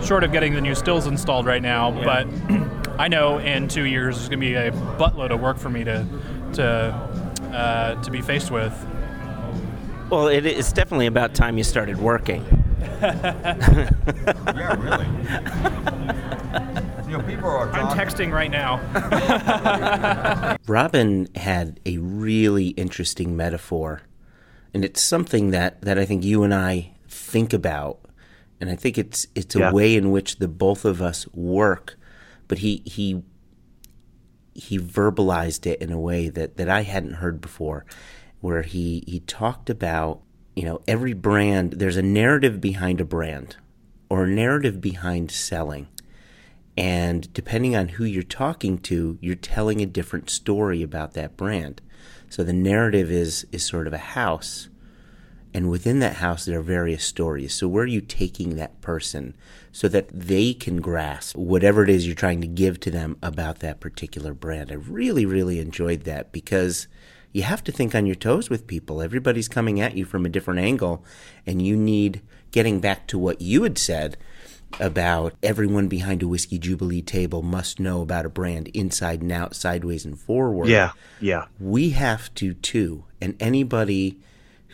Short of getting the new stills installed right now, yeah. but I know in two years there's going to be a buttload of work for me to to uh, to be faced with. Well, it, it's definitely about time you started working. yeah, really. You know, people are. I'm texting right now. Robin had a really interesting metaphor, and it's something that, that I think you and I think about, and I think it's it's a yeah. way in which the both of us work. But he he he verbalized it in a way that, that I hadn't heard before, where he, he talked about, you know, every brand, there's a narrative behind a brand or a narrative behind selling. And depending on who you're talking to, you're telling a different story about that brand. So the narrative is, is sort of a house. And within that house, there are various stories. So where are you taking that person so that they can grasp whatever it is you're trying to give to them about that particular brand. I really, really enjoyed that because you have to think on your toes with people. Everybody's coming at you from a different angle, and you need getting back to what you had said about everyone behind a whiskey jubilee table must know about a brand inside and out, sideways and forward. Yeah, yeah. We have to too, and anybody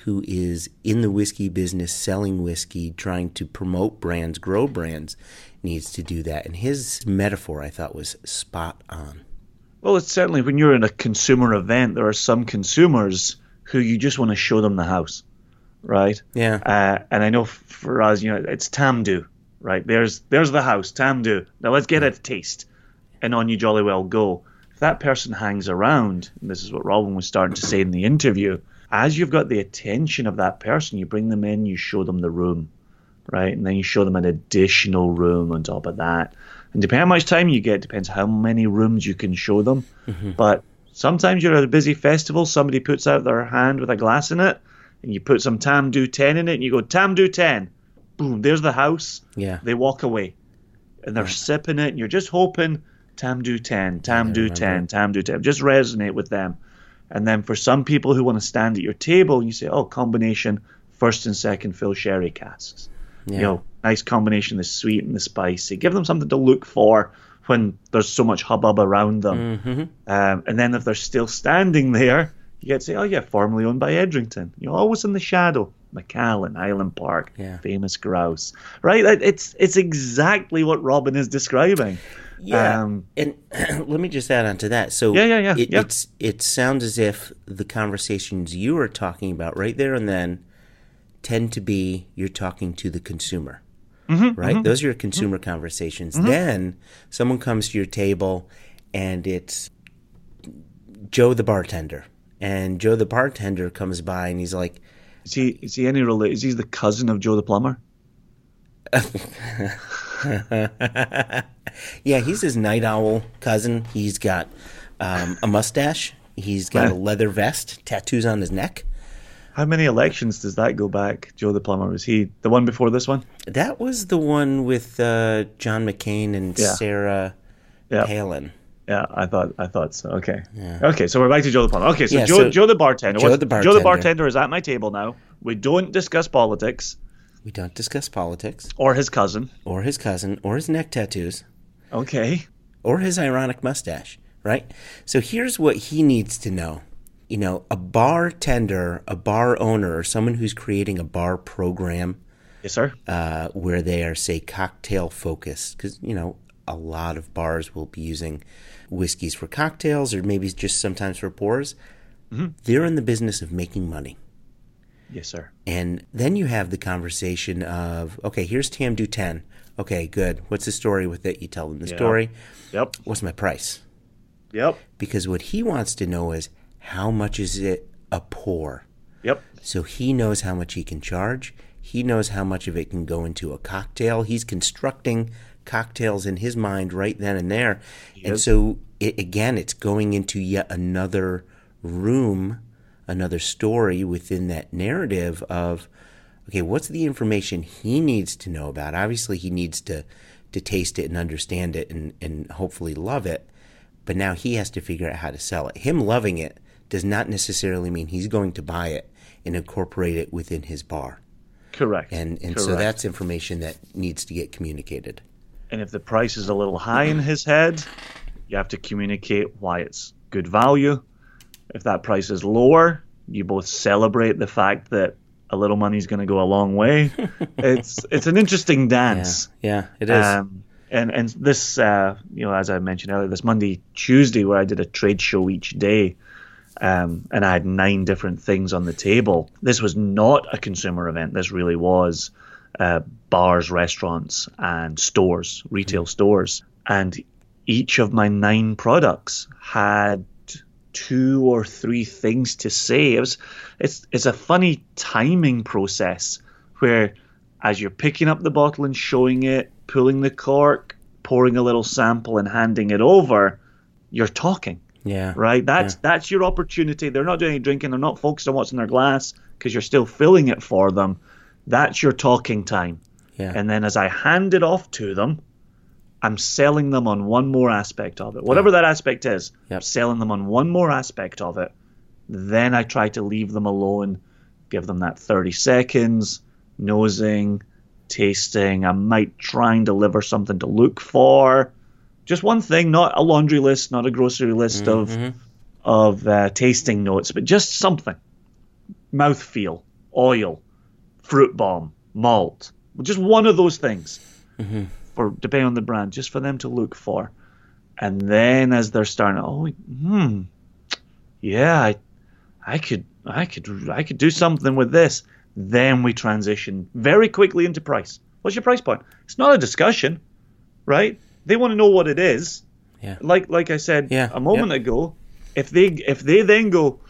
who is in the whiskey business, selling whiskey, trying to promote brands, grow brands, needs to do that. And his metaphor, I thought, was spot on. Well, it's certainly when you're in a consumer event, there are some consumers who you just want to show them the house, right? Yeah. Uh, and I know for us, you know, it's Tamdhu, right? There's there's the house, Tamdhu. Now let's get a taste, and on you jolly well go. If that person hangs around, and this is what Robin was starting to say in the interview, as you've got the attention of that person, you bring them in, you show them the room, right? And then you show them an additional room on top of that. And depending how much time you get, depends how many rooms you can show them. Mm-hmm. But sometimes you're at a busy festival, somebody puts out their hand with a glass in it, and you put some Tamdhu 10 in it, and you go, Tamdhu 10. Boom, there's the house. Yeah. They walk away. And they're yeah. sipping it, and you're just hoping Tamdhu 10, Tamdhu 10, Tamdhu 10. Just resonate with them. And then for some people who want to stand at your table, you say, oh, combination first and second fill sherry casks. Yeah. You know, nice combination, the sweet and the spicy. Give them something to look for when there's so much hubbub around them. Mm-hmm. Um, and then if they're still standing there, you get to say, oh yeah, formerly owned by Edrington. You're always in the shadow. Macallan, Highland Park, yeah. famous grouse. Right? It's it's exactly what Robin is describing. Yeah, um, and let me just add on to that. So yeah, yeah, yeah, it, yeah. It's it sounds as if the conversations you were talking about right there and then tend to be you're talking to the consumer, Mm-hmm, right? Those are your consumer conversations. Then someone comes to your table and it's Joe the bartender. And Joe the bartender comes by and he's like, Is he is he any relate? Is he the cousin of Joe the plumber? Yeah, he's his night owl cousin. He's got um, a mustache. He's got a leather vest, tattoos on his neck. How many elections does that go back? Joe the plumber was he the one before this one? That was the one with uh, John McCain and Yeah. Sarah Yeah. Palin. Yeah, I thought I thought so. Okay. Okay, so we're back to Joe the plumber. Okay, so Yeah, Joe so- Joe the bartender. Joe the Joe the bartender. bartender is at my table now. We don't discuss politics We don't discuss politics, or his cousin. or his cousin, or his neck tattoos, Okay. or his ironic mustache, right? So here's what he needs to know. You know, a bartender, a bar owner, or someone who's creating a bar program Yes, sir. uh, where they are, say, cocktail focused, because, you know, a lot of bars will be using whiskeys for cocktails or maybe just sometimes for pours. Mm-hmm. They're in the business of making money. Yes, sir. And then you have the conversation of, okay, here's Tamdhu 10. Okay, good. What's the story with it? You tell them the Yeah. story. Yep. What's my price? Yep. Because what he wants to know is how much is it a pour? Yep. So he knows how much he can charge. He knows how much of it can go into a cocktail. He's constructing cocktails in his mind right then and there. And so, it, again, it's going into yet another room, another story within that narrative of, okay, what's the information he needs to know about? Obviously, he needs to, to taste it and understand it and, and hopefully love it. But now he has to figure out how to sell it. Him loving it does not necessarily mean he's going to buy it and incorporate it within his bar. Correct. And and so that's information that needs to get communicated. And if the price is a little high in his head, you have to communicate why it's good value. If that price is lower, you both celebrate the fact that a little money is going to go a long way. it's it's an interesting Yeah, dance. yeah, it is. Um, and and this, uh, you know, as I mentioned earlier, this Monday, Tuesday, where I did a trade show each day, um, and I had nine different things on the table. This was not a consumer event. This really was uh, bars, restaurants, and stores, retail stores. And each of my nine products had two or three things to say. It was, it's, it's a funny timing process where as you're picking up the bottle and showing it, pulling the cork, pouring a little sample and handing it over, you're talking yeah, right? That's that's your opportunity. They're not doing any drinking. They're not focused on what's in their glass because you're still filling it for them. That's your talking time. yeah, And then as I hand it off to them, I'm selling them on one more aspect of it, whatever that aspect is. Yep. Selling them on one more aspect of it. Then I try to leave them alone, give them that 30 seconds, nosing, tasting. I might try and deliver something to look for. Just one thing, not a laundry list, not a grocery list of of uh, tasting notes, but just something. Mouthfeel, oil, fruit bomb, malt. Just one of those things, for depending on the brand, just for them to look for. And then as they're starting, oh, hmm, yeah, I, I could, I could, I could do something with this. Then we transition very quickly into price. What's your price point? It's not a discussion, right? They want to know what it is. Yeah. Like, like I said Yeah, a moment ago, if they, if they then go,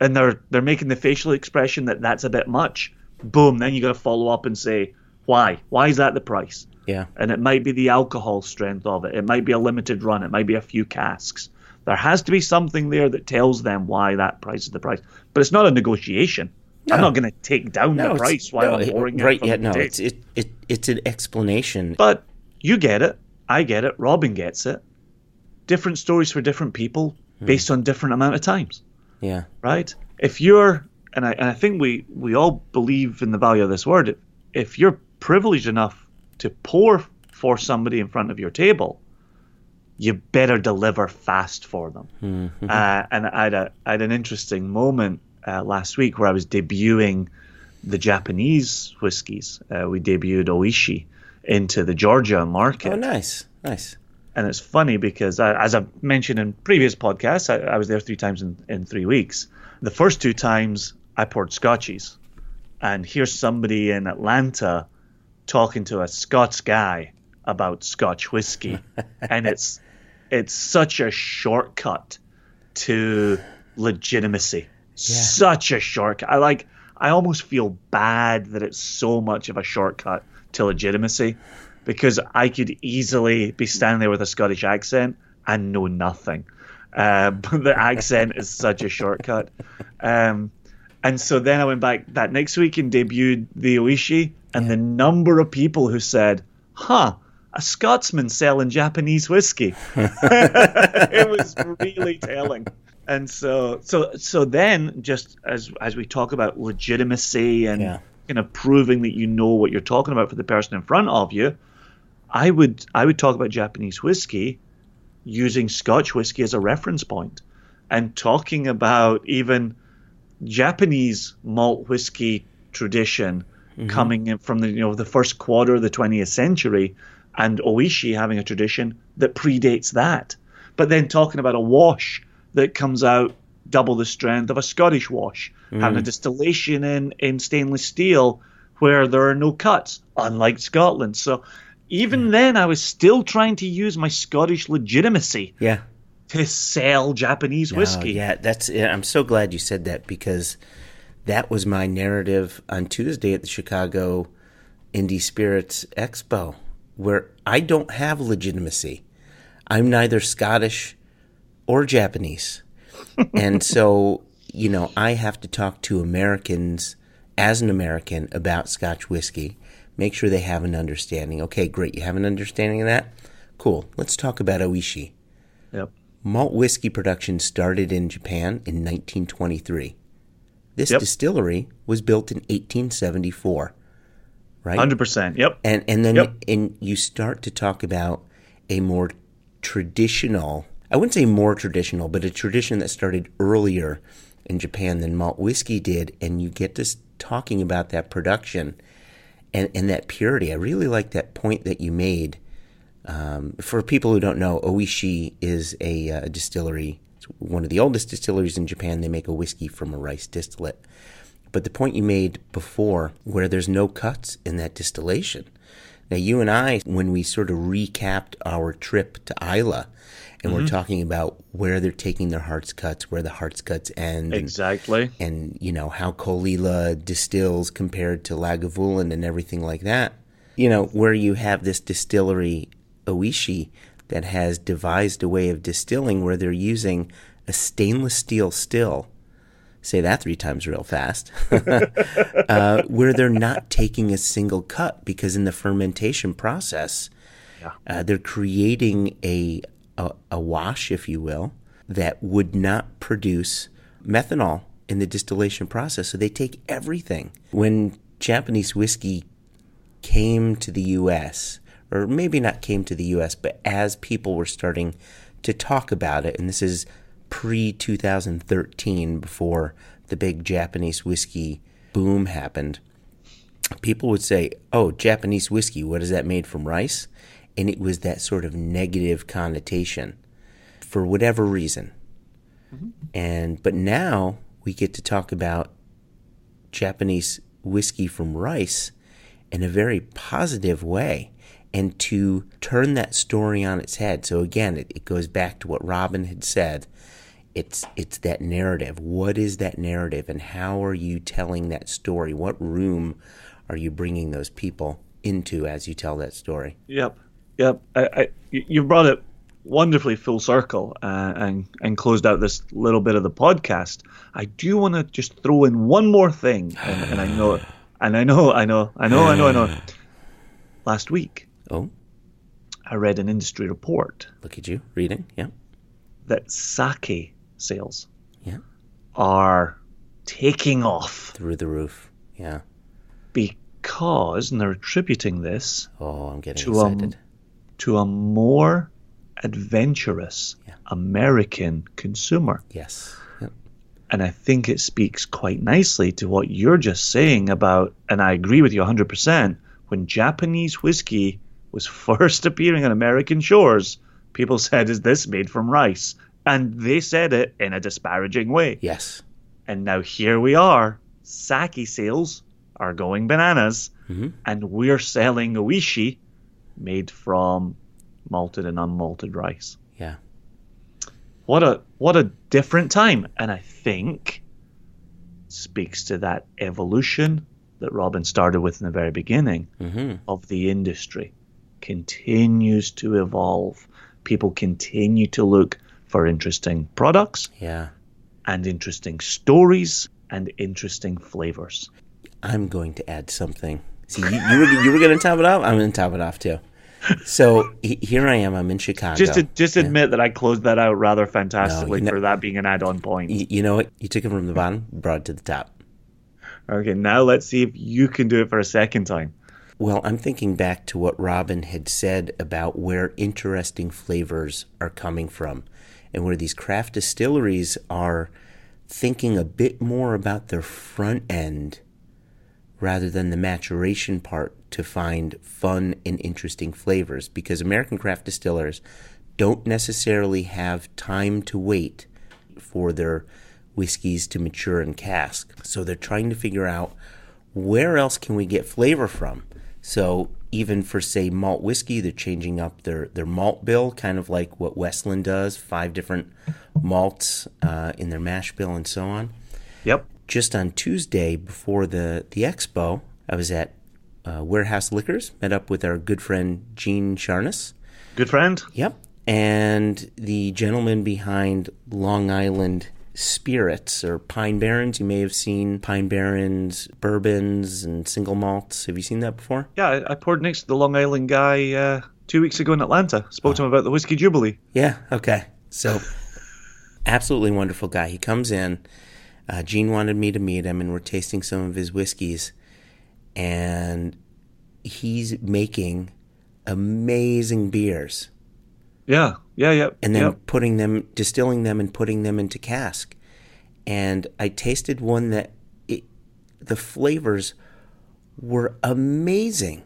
and they're they're making the facial expression that that's a bit much. Boom, then you got to follow up and say why? Why is that the price? yeah, And it might be the alcohol strength of it. It might be a limited run. It might be a few casks. There has to be something there that tells them why that price is the price. But it's not a negotiation. I'm not going to take down no, the price while no, I'm pouring it. right? Yeah, no, it's it, it it's an explanation. But you get it. I get it. Robin gets it. Different stories for different people Hmm. based on different amount of times. yeah, right? If you're, and I, and I think we, we all believe in the value of this word, if you're privileged enough to pour for somebody in front of your table, you better deliver fast for them. Uh, and I had, a, I had an interesting moment uh, last week where I was debuting the Japanese whiskies. Uh, we debuted Ohishi into the Georgia market oh, nice, nice. and it's funny because I, as I've mentioned in previous podcasts, I, I was there three times in, in three weeks. The first two times I poured scotchies, and here's somebody in Atlanta talking to a Scots guy about Scotch whiskey, and it's it's such a shortcut to legitimacy. Such a shortcut. I like. I almost feel bad that it's so much of a shortcut to legitimacy, because I could easily be standing there with a Scottish accent and know nothing. Uh, but the accent is such a shortcut. Um, and so then I went back that next week and debuted the Ohishi, and the number of people who said, "Huh, a Scotsman selling Japanese whiskey." it was really telling. And so, so, so then, just as as we talk about legitimacy and Yeah. kind of proving that you know what you're talking about for the person in front of you, I would I would talk about Japanese whiskey using Scotch whiskey as a reference point, and talking about even Japanese malt whiskey tradition mm-hmm. coming in from the you know the first quarter of the 20th century, and Ohishi having a tradition that predates that. But then talking about a wash that comes out double the strength of a Scottish wash, having a mm. distillation in in stainless steel where there are no cuts, unlike Scotland. So even mm. then, I was still trying to use my Scottish legitimacy Yeah. To sell Japanese Oh, whiskey. yeah, that's. I'm so glad you said that because that was my narrative on Tuesday at the Chicago Indie Spirits Expo, where I don't have legitimacy. I'm neither Scottish or Japanese, and so you know I have to talk to Americans as an American about Scotch whiskey. Make sure they have an understanding. Okay, great. You have an understanding of that. Cool. Let's talk about Ohishi. Yep. Malt whiskey production started in Japan in 1923. This Yep. distillery was built in 1874, right? Hundred percent. Yep. And and then Yep. and you start to talk about a more traditional, I wouldn't say more traditional, but a tradition that started earlier in Japan than malt whiskey did, and you get this talking about that production and and that purity. I really like that point that you made. Um, for people who don't know, Ohishi is a uh, distillery. It's one of the oldest distilleries in Japan. They make a whiskey from a rice distillate. But the point you made before, where there's no cuts in that distillation. Now, you and I, when we sort of recapped our trip to Islay, and we're talking about where they're taking their hearts cuts, where the hearts cuts end, and- Exactly. and you know how Caol Ila distills compared to Lagavulin and everything like that. You know where you have this distillery Ohishi that has devised a way of distilling where they're using a stainless steel still. Say that three times real fast. uh, where they're not taking a single cut because in the fermentation process, uh, they're creating a, a a wash, if you will, that would not produce methanol in the distillation process. So they take everything. When Japanese whiskey came to the U.S., or maybe not came to the U.S., but as people were starting to talk about it, and this is pre 2013, before the big Japanese whiskey boom happened, people would say, "Oh, Japanese whiskey, what is that made from rice?" And it was that sort of negative connotation for whatever reason. Mm-hmm. And but now we get to talk about Japanese whiskey from rice in a very positive way and to turn that story on its head. So again, it, it goes back to what Robin had said. It's it's that narrative. What is that narrative and how are you telling that story? What room are you bringing those people into as you tell that story? Yep. Yep. I, I, you brought it wonderfully full circle uh, and and closed out this little bit of the podcast. I do want to just throw in one more thing, and, and I know, and I know, I know, I know, I know, I know. Last week, Oh, I read an industry report look at you reading. Yeah. that sake sales Yeah. are taking off Through the roof. Yeah. because, and they're attributing this Oh, I'm getting To, um, excited. to a more adventurous Yeah. American consumer. yes. Yep. And I think it speaks quite nicely to what you're just saying about, and I agree with you 100%. When Japanese whiskey was first appearing on American shores, people said, Is this made from rice? And they said it in a disparaging way. Yes. And now here we are. Sake sales are going bananas, and we're selling Ohishi made from malted and unmalted rice. Yeah. What a what a different time, and I think speaks to that evolution that Robin started with in the very beginning Mm-hmm. of the industry continues to evolve. People continue to look for interesting products Yeah. and interesting stories and interesting flavors. I'm going to add something. See, you, you were you were going to top it off. I'm going to top it off too. So here I am. I'm in Chicago. Just to just admit that I closed that out rather fantastically you know- for that being an add-on point. Y- you know what? You took it from the bottom, brought it to the top. Okay, now let's see if you can do it for a second time. Well, I'm thinking back to what Robin had said about where interesting flavors are coming from and where these craft distilleries are thinking a bit more about their front end rather than the maturation part to find fun and interesting flavors because American craft distillers don't necessarily have time to wait for their whiskeys to mature in cask. So they're trying to figure out where else can we get flavor from? So even for say malt whiskey, they're changing up their, their malt bill, kind of like what Westland does, five different malts uh, in their mash bill and so on. Yep. Just on Tuesday before the, the expo, I was at uh, Warehouse Liquors, met up with our good friend Gene Charnas. Good friend. Yep. And the gentleman behind Long Island Spirits or Pine Barrens. You may have seen Pine Barrens bourbons and single malts. Have you seen that before? Yeah, I, I poured next to the Long Island guy uh, two weeks ago in Atlanta. Spoke to him about the whiskey jubilee. Yeah. Okay. So, absolutely wonderful guy. He comes in. Uh, Gene wanted me to meet him, and we're tasting some of his whiskeys. And he's making amazing beers. Yeah, yeah, yeah. and then yeah. putting them, distilling them, and putting them into cask. And I tasted one that it, the flavors were amazing,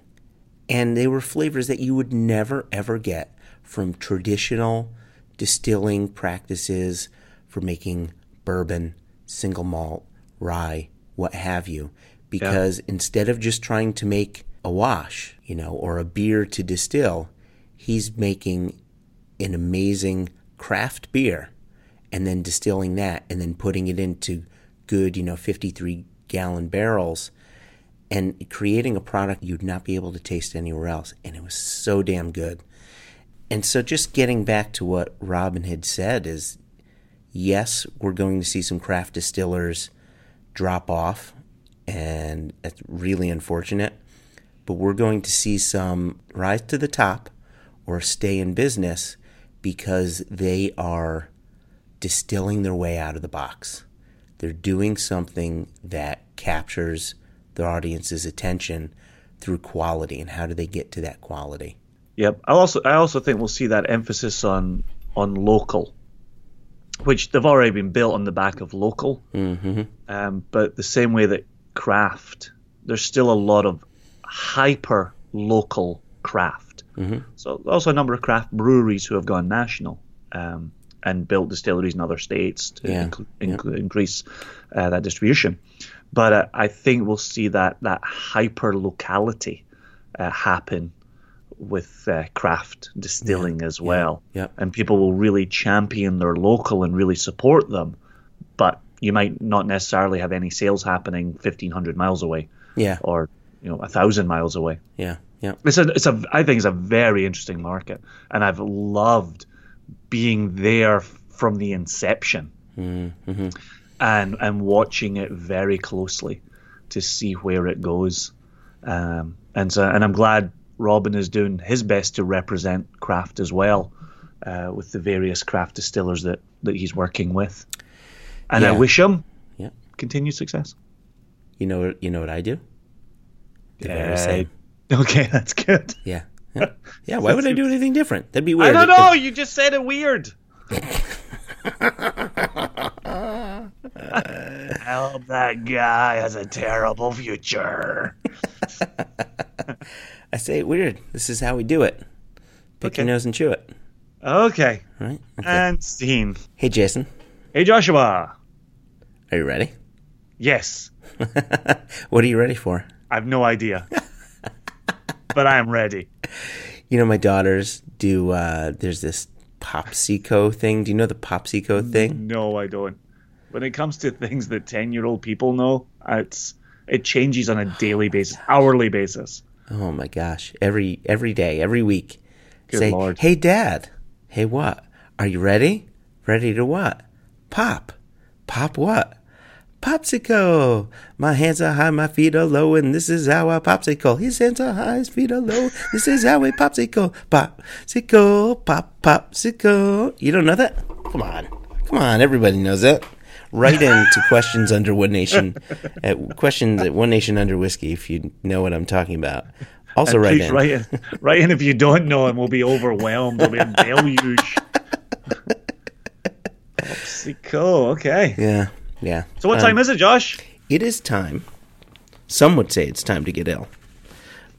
and they were flavors that you would never ever get from traditional distilling practices for making bourbon, single malt, rye, what have you. Because instead of just trying to make a wash, you know, or a beer to distill, he's making an amazing craft beer and then distilling that and then putting it into good, you know, 53 gallon barrels and creating a product you'd not be able to taste anywhere else. And it was so damn good. And so just getting back to what Robin had said is yes, we're going to see some craft distillers drop off and that's really unfortunate. But we're going to see some rise to the top or stay in business because they are distilling their way out of the box. They're doing something that captures their audience's attention through quality. And how do they get to that quality? Yep. I also I also think we'll see that emphasis on on local, which they've already been built on the back of local. Mm-hmm. Um, but the same way that craft, there's still a lot of hyper local craft. Mm-hmm. So also a number of craft breweries who have gone national um, and built distilleries in other states to Yeah. incl- inc- increase uh, that distribution. But uh, I think we'll see that that hyper locality uh, happen with uh, craft distilling as well, yeah. and people will really champion their local and really support them. But you might not necessarily have any sales happening fifteen hundred miles away Yeah. or you know a thousand miles away. Yeah. Yeah. It's a, it's a, I think it's a very interesting market, and I've loved being there from the inception Mm-hmm. and and watching it very closely to see where it goes. Um, and so, and I'm glad Robin is doing his best to represent craft as well, uh, with the various craft distillers that that he's working with. And I wish him Yeah. continued success. You know. You know what I do? The very Uh, same. Okay, that's good. Yeah. Yeah. Yeah. Why would I do anything different? That'd be weird. I don't know. You just said it weird. Help that guy has a terrible future. I say it weird. This is how we do it. Pick your nose and chew it. Okay. Right. Okay. And scene. hey, Jason. Hey, Joshua. Are you ready? Yes. what are you ready for? I have no idea. But I am ready. You know, my daughters do. Uh, there's this Popsico thing. Do you know the Popsico thing? No, I don't. When it comes to things that 10 year old people know, it's it changes on a daily basis, hourly basis. Oh my gosh! Every every day, every week. Good Say, Lord. hey, Dad. Hey, what? Are you ready? Ready to what? Pop. Pop what? Popsicle. My hands are high, my feet are low, and this is how I popsicle. His hands are high, his feet are low. This is how we popsicle. Popsicle, pop, popsicle. You don't know that? Come on. Come on, everybody knows that. Write in to questions under one nation at questions at one nation under whiskey if you know what I'm talking about. Also, write Please in. write in. write in if you don't know, and we'll be overwhelmed. We'll be a deluge. Popsicle. Okay. Yeah, yeah. So what Um, time is it, Josh? It is time. Some would say it's time to get ill,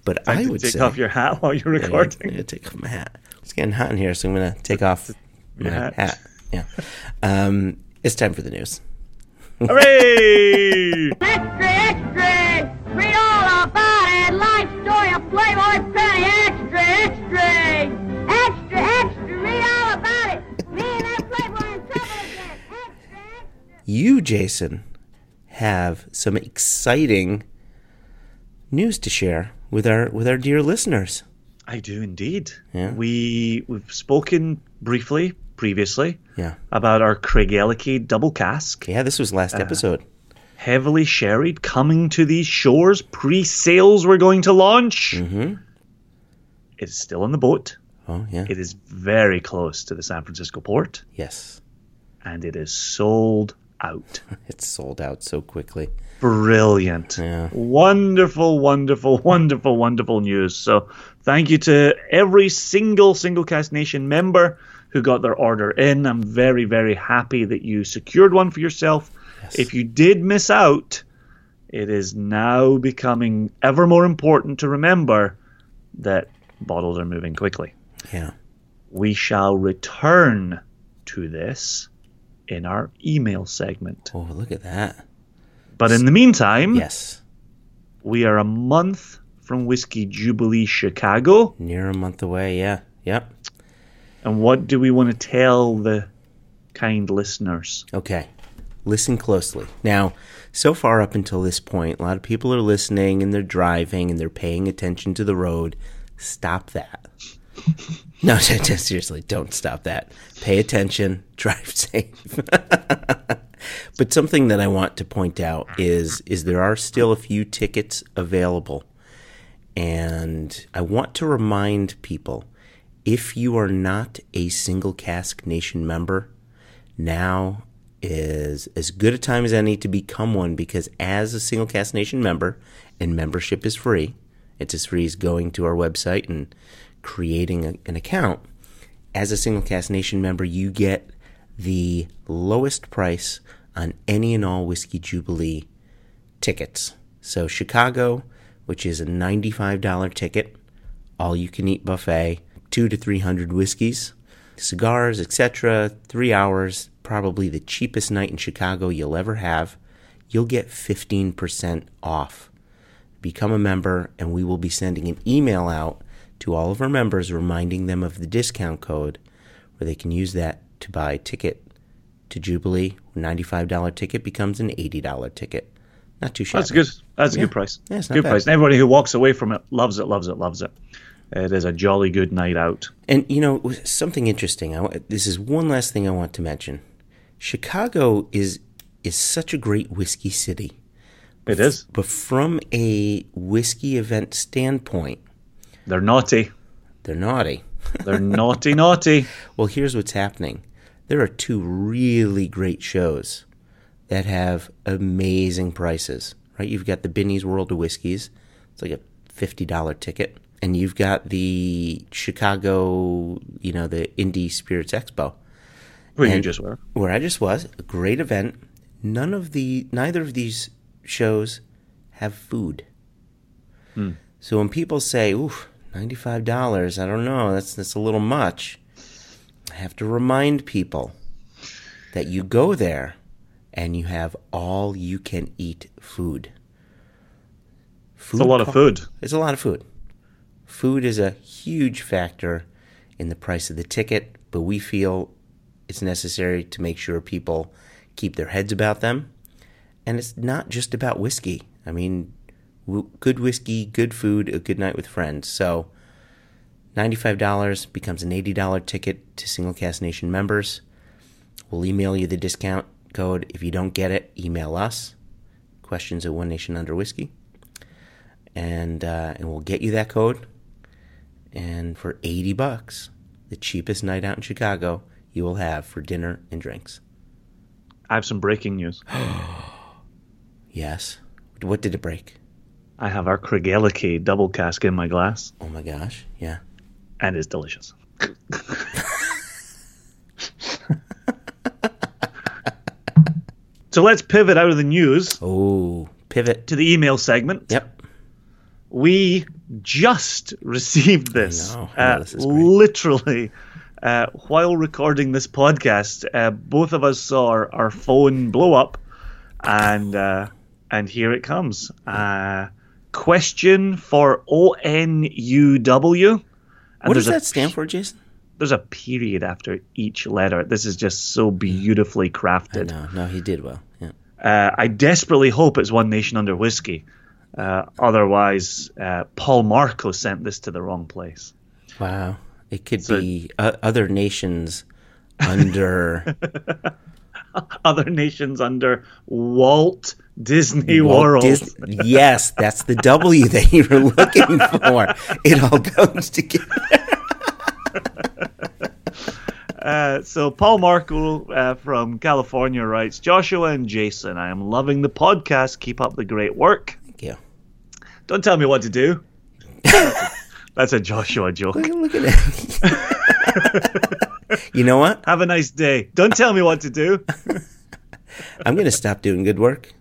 but Time I would take say off your hat while you're Yeah, recording. yeah, take off my hat. It's getting hot in here, so I'm gonna take off my hat. hat. Yeah. Um, it's time for the news. Hooray! Extra, extra! Read all about it! Life story of Playboy Penny! Extra, extra! Extra, extra! Read all You, Jason, have some exciting news to share with our with our dear listeners. I do indeed. Yeah. We we've spoken briefly previously Yeah, about our Craigellachie double cask, yeah. This was last Uh-huh. episode. heavily sherried, coming to these shores. Pre-sales we're going to launch. Mm-hmm. It's still on the boat. Oh, yeah. It is very close to the San Francisco port, yes, and it is sold out. it's sold out so quickly. Brilliant. Yeah. Wonderful, wonderful, wonderful, wonderful news. So, thank you to every single Single Cask Nation member who got their order in. I'm very, very happy that you secured one for yourself. If you did miss out, it is now becoming ever more important to remember that bottles are moving quickly. Yeah. We shall return to this in our email segment. Oh, look at that. But in the meantime, Yes. we are a month from Whiskey Jubilee Chicago. Near a month away. Yeah. Yep. And what do we want to tell the kind listeners? Okay. Listen closely. Now, so far up until this point, a lot of people are listening and they're driving and they're paying attention to the road. Stop that. no, seriously, don't stop that. Pay attention, drive safe. but something that I want to point out is is there are still a few tickets available. And I want to remind people if you are not a single cask nation member, now is as good a time as any to become one because as a single cask nation member and membership is free it's as free as going to our website and creating a, an account as a single cask nation member you get the lowest price on any and all whiskey jubilee tickets so chicago which is a $95 ticket all you can eat buffet, two to three hundred whiskeys, cigars, etc. Three hours, probably the cheapest night in Chicago you'll ever have. You'll get 15% off. Become a member, and we will be sending an email out to all of our members reminding them of the discount code where they can use that to buy a ticket to Jubilee. $95 ticket becomes an $80 ticket. Not too shabby. That's a good. That's a Yeah. good price. Yeah, good bad. price. And everybody who walks away from it loves it, loves it, loves it. Uh, it is a jolly good night out. And you know something interesting. I, this is one last thing I want to mention. Chicago is is such a great whiskey city, It is. but from a whiskey event standpoint, They're naughty. they're naughty. They're naughty, naughty. Well, here's what's happening. There are two really great shows that have amazing prices. Right? You've got the Binny's World of Whiskies, It's like a fifty dollar ticket, and you've got the Chicago, you know, the Indie Spirits Expo. Where you just were. where I just was, a great event. None of the neither of these shows have food. Hmm. So when people say, "Oof, ninety-five dollars," I don't know, that's that's a little much. I have to remind people that you go there and you have all you can eat food. It's a lot of food. It's a lot of food. Food is a huge factor in the price of the ticket, but we feel it's necessary to make sure people keep their heads about them. And it's not just about whiskey. I mean, w- good whiskey, good food, a good night with friends. So, $95 becomes an $80 ticket to Single Cask Nation members. We'll email you the discount code. If you don't get it, email us. Questions at One Nation Under Whiskey. And, uh, and we'll get you that code. And for 80 bucks, the cheapest night out in Chicago you will have for dinner and drinks. I have some breaking news. Yes. What did it break? I have our Craigellachie double cask in my glass, Oh my gosh. Yeah. and it's delicious. so let's pivot out of the news Oh, pivot. to the email segment. Yep. We just received this, I know, I know, uh, this is literally uh, while recording this podcast. Uh, both of us saw our, our phone blow up, and uh, and here it comes. Uh, question for ONUW. And What does that stand for, Jason? There's a period after each letter. This is just so beautifully crafted. No, no, he did well. Yeah. Uh, I desperately hope it's One Nation Under Whiskey. Uh, otherwise, uh, Paul Marco sent this to the wrong place. Wow. It could So- be uh, other nations under Other nations under Walt Disney Walt World. Dis- yes, that's the W that you were looking for. It all comes together. Uh, so Paul Marco uh, from California writes, Joshua and Jason, I am loving the podcast. Keep up the great work. Thank you. Don't tell me what to do. That's a Joshua joke. Look, look at that. you know what? Have a nice day. Don't tell me what to do. I'm going to stop doing good work.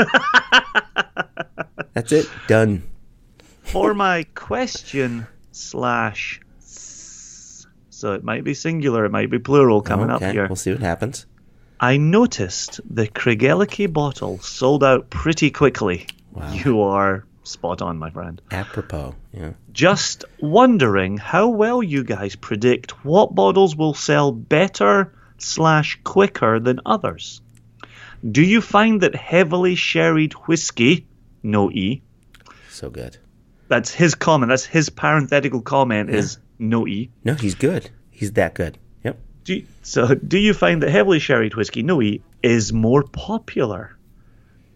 That's it. Done. For my question slash, so it might be singular, it might be plural coming okay, up here. we'll see what happens. I noticed the Craigellachie bottle sold out pretty quickly. Wow. You are spot on, my friend. Apropos. Yeah. Just wondering how well you guys predict what bottles will sell better slash quicker than others. Do you find that heavily sherried whiskey, no E, So good. that's his comment, that's his parenthetical comment is no E. No, he's good. He's that good. Yep. Do you, so do you find that heavily sherried whiskey, no E, is more popular?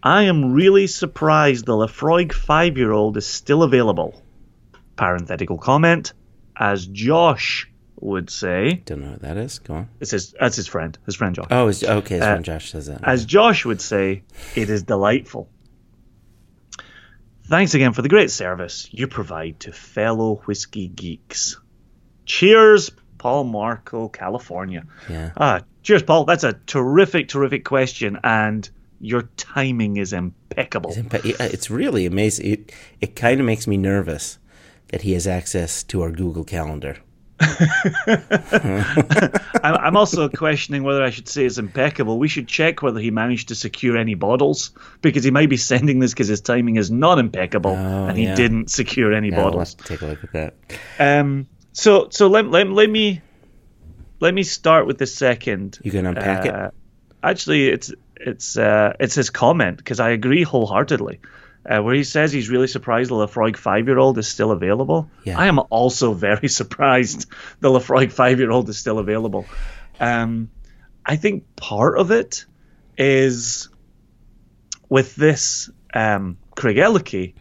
I am really surprised the Laphroaig five-year-old is still available. Parenthetical comment, as Josh would say. Don't know what that is. Go on. It's his, that's his friend, his friend Josh. Oh, it's, okay. That's Uh, when Josh says that. As Josh would say, it is delightful. Thanks again for the great service you provide to fellow whiskey geeks. Cheers, Paul Marco, California. yeah. Ah, cheers, Paul. That's a terrific, terrific question, and your timing is impeccable. But yeah, it's really amazing. It, it kind of makes me nervous that he has access to our Google Calendar. I'm, I'm also questioning whether I should say it's impeccable. We should check whether he managed to secure any bottles because he might be sending this because his timing is not impeccable Oh, and he yeah. didn't secure any we'll bottles. to take a look at that. Um, so so let, let, let me let me start with the second. You can unpack Uh, it. Actually, it's it's uh, it's his comment because I agree wholeheartedly. Uh, where he says he's really surprised the Laphroaig five-year-old is still available. Yeah. I am also very surprised the Laphroaig five-year-old is still available. Um, I think part of it is with this um, Craigellachie,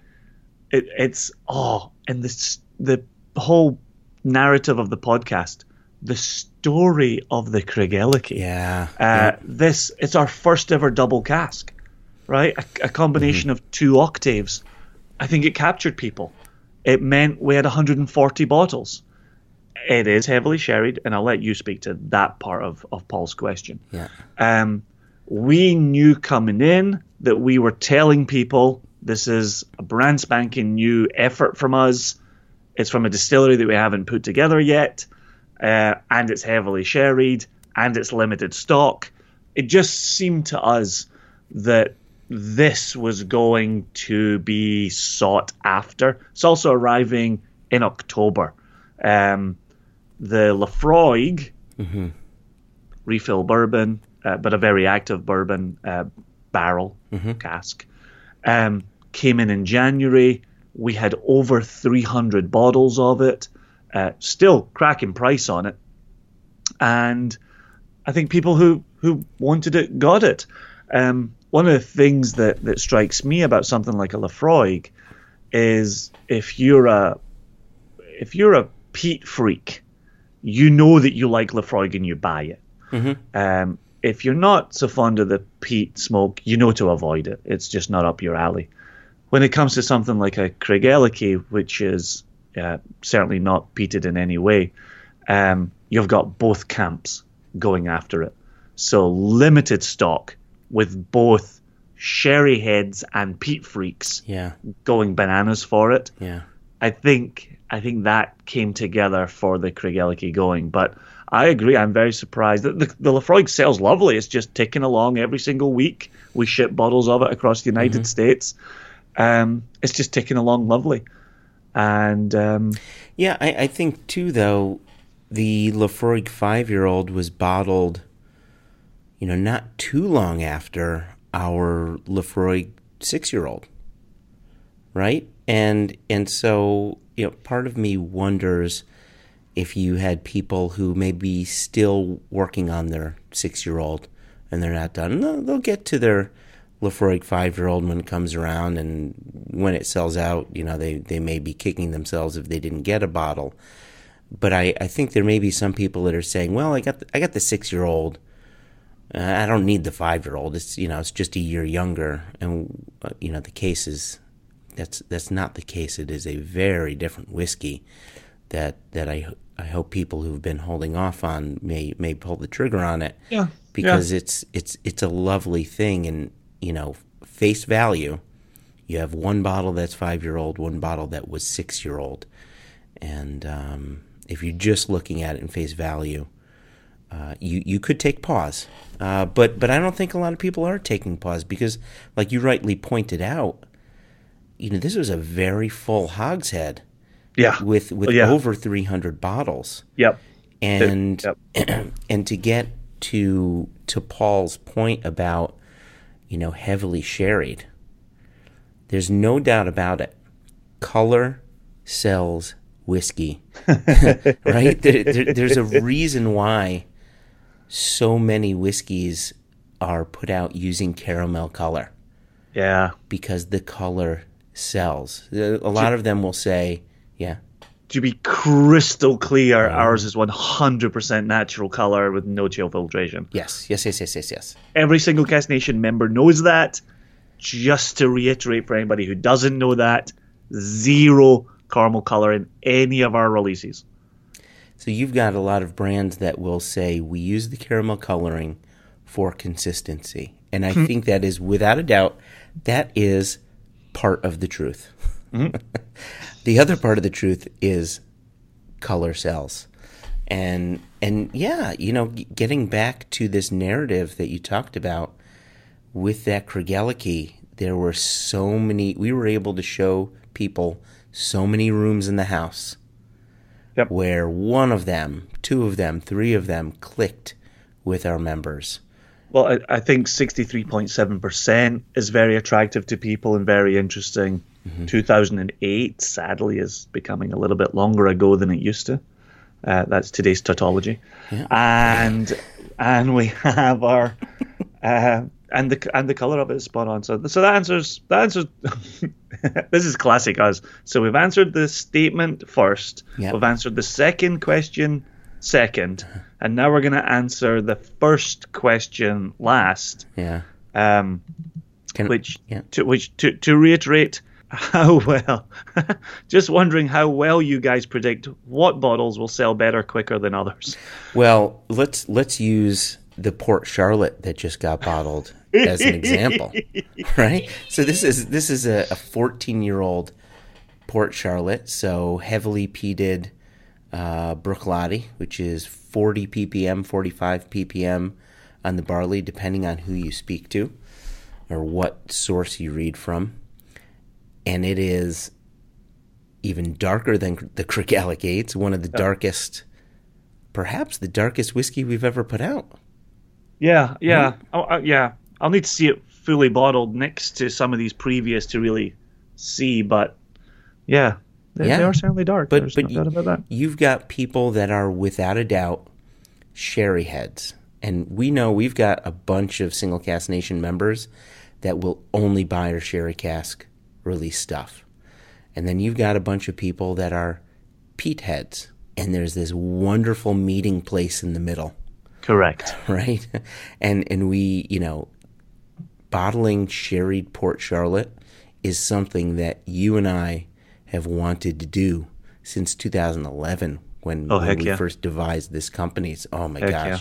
it, it's oh, and this the whole narrative of the podcast, the story of the Craigellachie. Yeah. Uh, This it's our first ever double cask, right? A, a combination of two octaves. I think it captured people. It meant we had 140 bottles. It is heavily sherried, and I'll let you speak to that part of, of Paul's question. yeah. Um, we knew coming in that we were telling people this is a brand spanking new effort from us. It's from a distillery that we haven't put together yet, uh, and it's heavily sherried, and it's limited stock. it just seemed to us that this was going to be sought after. It's also arriving in October. Um, the Laphroaig refill bourbon, uh, but a very active bourbon uh, barrel cask, um, came in in January. We had over 300 bottles of it. Uh, still cracking price on it, and I think people who who wanted it got it. Um, one of the things that that strikes me about something like a Laphroaig is if you're a if you're a peat freak, you know that you like Laphroaig and you buy it. Um, if you're not so fond of the peat smoke, you know to avoid it. It's just not up your alley. When it comes to something like a Craigellachie, which is uh, certainly not peated in any way, um, you've got both camps going after it. So limited stock with both sherry heads and peat freaks Yeah. going bananas for it. Yeah. I think I think that came together for the Craigellachie going. But I agree. I'm very surprised. The, the, the Laphroaig sells lovely. It's just ticking along every single week. We ship bottles of it across the United States. Um, it's just ticking along lovely. And um, Yeah, I, I think too, though, the Laphroaig five year old was bottled, you know, not too long after our Laphroaig six year old. Right? And and so, you know, part of me wonders if you had people who may be still working on their six year old and they're not done. They'll, they'll get to their Laphroaig five year old when it comes around, and when it sells out, you know, they, they may be kicking themselves if they didn't get a bottle. But I, I think there may be some people that are saying, well, I got the, I got the six year old. Uh, I don't need the five year old. It's you know it's just a year younger, and uh, you know the case is that's that's not the case. It is a very different whiskey that that I I hope people who've been holding off on may may pull the trigger on it. Yeah, because it's it's it's a lovely thing, and you know face value. You have one bottle that's five year old, one bottle that was six year old, and um, if you're just looking at it in face value, uh, you you could take pause, uh, but but I don't think a lot of people are taking pause because, like you rightly pointed out, you know this was a very full hogshead yeah, with with yeah. over 300 bottles, yep, and Yep. and to get to to Paul's point about you know heavily sherried, there's no doubt about it. Color sells whiskey, right? There, there, there's a reason why so many whiskeys are put out using caramel color yeah. because the color sells. A lot of them will say, "Yeah, To be crystal clear, ours is 100% natural color with no chill filtration. yes, yes, yes, yes, yes, yes." Every single Cask Nation member knows that. Just to reiterate for anybody who doesn't know that, zero caramel color in any of our releases. So you've got a lot of brands that will say we use the caramel coloring for consistency. And I hmm. think that is without a doubt that is part of the truth. Hmm. the other part of the truth is color sells. And and yeah, you know, getting back to this narrative that you talked about with that Craigellachie, there were so many we were able to show people so many rooms in the house Yep. where one of them, two of them, three of them clicked with our members. Well, I, I think 63.7% is very attractive to people and very interesting. 2008, sadly, is becoming a little bit longer ago than it used to. Uh, that's today's tautology. And and we have our uh, and the and the color of it is spot on. So so that answers that answers. this is classic us. So we've answered the statement first. Yep. We've answered the second question second, and now we're going to answer the first question last. Yeah. Um, Can, which yeah. to which to to reiterate how well just wondering how well you guys predict what bottles will sell better quicker than others Well, let's let's use the Port Charlotte that just got bottled as an example, right? So this is this is a 14 year old Port Charlotte, so heavily peated uh, Bruichladdich, which is 40 ppm, 45 ppm on the barley, depending on who you speak to or what source you read from. And it is even darker than the Craigellachie. It's one of the darkest, perhaps the darkest whiskey we've ever put out. Yeah, yeah, oh, uh, yeah. I'll need to see it fully bottled next to some of these previous to really see, but yeah, they, Yeah. they are certainly dark. But There's but no that. you've got people that are without a doubt sherry heads, and we know we've got a bunch of Single Cask Nation members that will only buy our sherry cask release stuff, and then you've got a bunch of people that are peat heads, and there's this wonderful meeting place in the middle Correct. right? And and we, you know, bottling sherried Port Charlotte is something that you and I have wanted to do since 2011 when, Oh, when we yeah. first devised this company. It's, Oh my Heck gosh. yeah.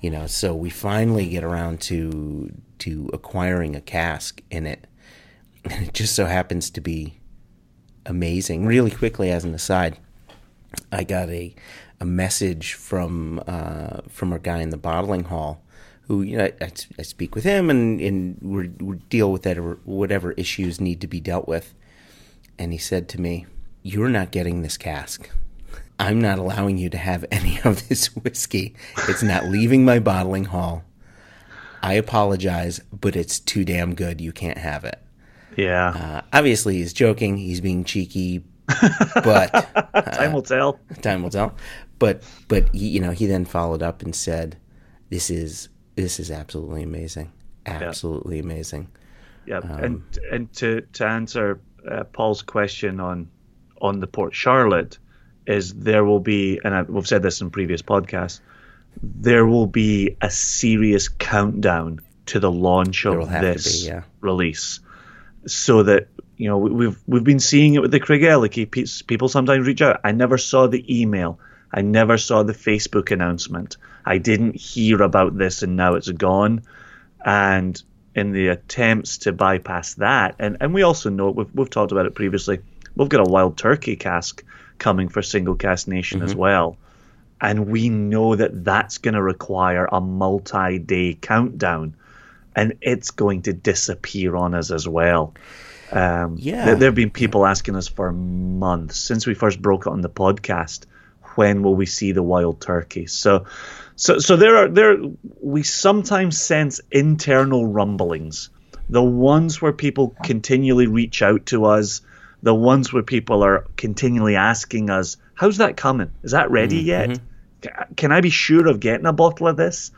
You know, so we finally get around to to acquiring a cask in it. And it just so happens to be amazing. Really quickly as an aside, I got a a message from uh, from our guy in the bottling hall, who you know I, I speak with him and and we deal with that whatever issues need to be dealt with, and he said to me, "You're not getting this cask. I'm not allowing you to have any of this whiskey. It's not leaving my bottling hall. I apologize, but it's too damn good. You can't have it." Yeah, Uh, obviously, he's joking. He's being cheeky, but time will tell. time will tell. But but he, you know he then followed up and said, "This is this is absolutely amazing, absolutely amazing." Yeah, Um, and and to to answer uh, Paul's question on on the Port Charlotte is there will be, and I, we've said this in previous podcasts, there will be a serious countdown to the launch of will have to this be, yeah. release, so that you know we- we've we've been seeing it with the Craigellachie. Pe- People sometimes reach out. I never saw the email. I never saw the Facebook announcement. I didn't hear about this, and now it's gone and in the attempts to bypass that, and, and we also know we've, we've talked about it previously. We've got a wild turkey cask coming for single cask nation as well, and we know that that's going to require a multi-day countdown, and it's going to disappear on us as well. Um, Yeah. there, there have been people asking us for months since we first broke it on the podcast. When will we see the wild turkey? So, so, so there are there. We sometimes sense internal rumblings. The ones where people continually reach out to us, the ones where people are continually asking us, "How's that coming? Is that ready yet? Ca- Can I be sure of getting a bottle of this?"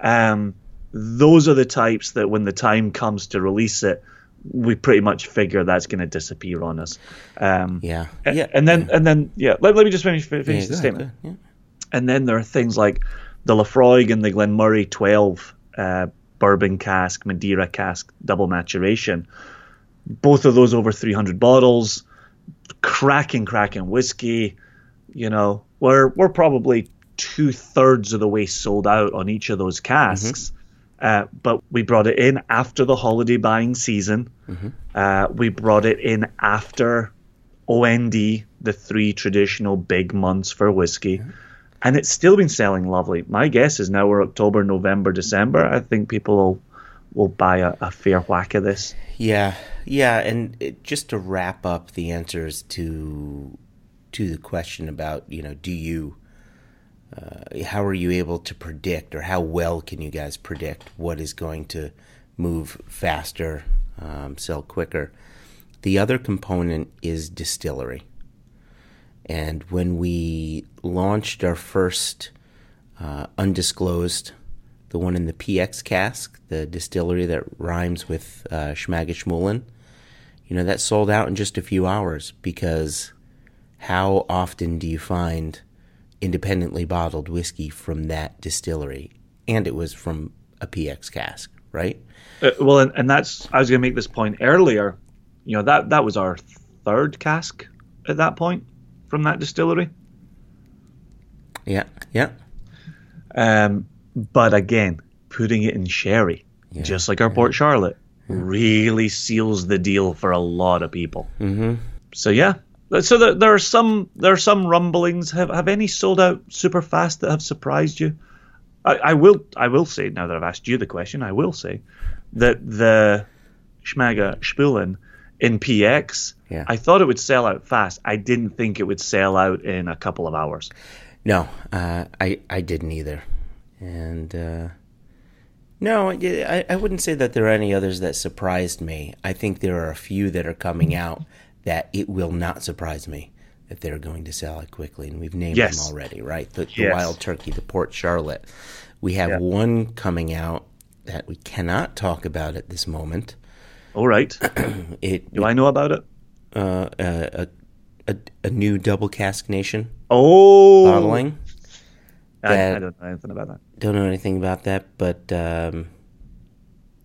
Um, those are the types that when the time comes to release it, we pretty much figure that's going to disappear on us. Um, Yeah, a- yeah, and then and then yeah. Let, let me just finish finish Yeah, the statement. go And then there are things like the Laphroaig and the Glen Moray 12 uh, bourbon cask, Madeira cask, double maturation. Both of those over 300 bottles, cracking, cracking whiskey. You know, we're we're probably two thirds of the way sold out on each of those casks. Uh, but we brought it in after the holiday buying season. Uh, we brought it in after OND, the three traditional big months for whiskey. And it's still been selling lovely. My guess is now we're October, November, December. I think people will, will buy a, a fair whack of this. Yeah, yeah, and it, just to wrap up the answers to to the question about you know do you uh, how are you able to predict or how well can you guys predict what is going to move faster, um, sell quicker? The other component is distillery, and when we launched our first uh, undisclosed the one in the PX cask, the distillery that rhymes with uh, you know, that sold out in just a few hours because how often do you find independently bottled whiskey from that distillery? And it was from a PX cask, right? Uh, well, and, and that's, I was going to make this point earlier. You know, that, that was our third cask at that point from that distillery. Yeah, yeah. Um, but again, putting it in sherry, just like our Port Charlotte, really seals the deal for a lot of people. Mm-hmm. So yeah, so there, there are some there are some rumblings. Have have any sold out super fast that have surprised you? I, I will. I will say now that I've asked you the question, I will say that the Schmager Spulen in PX, Yeah. I thought it would sell out fast. I didn't think it would sell out in a couple of hours. No, uh, I I didn't either, and uh, no, I I wouldn't say that there are any others that surprised me. I think there are a few that are coming out that it will not surprise me that they're going to sell it quickly, and we've named Yes. them already, right? The, the Yes. wild turkey, the Port Charlotte. We have Yeah. one coming out that we cannot talk about at this moment. All right. It Do I know about it? uh, a, a a new double cask nation Oh, bottling. I, I don't know anything about that. Don't know anything about that, but um,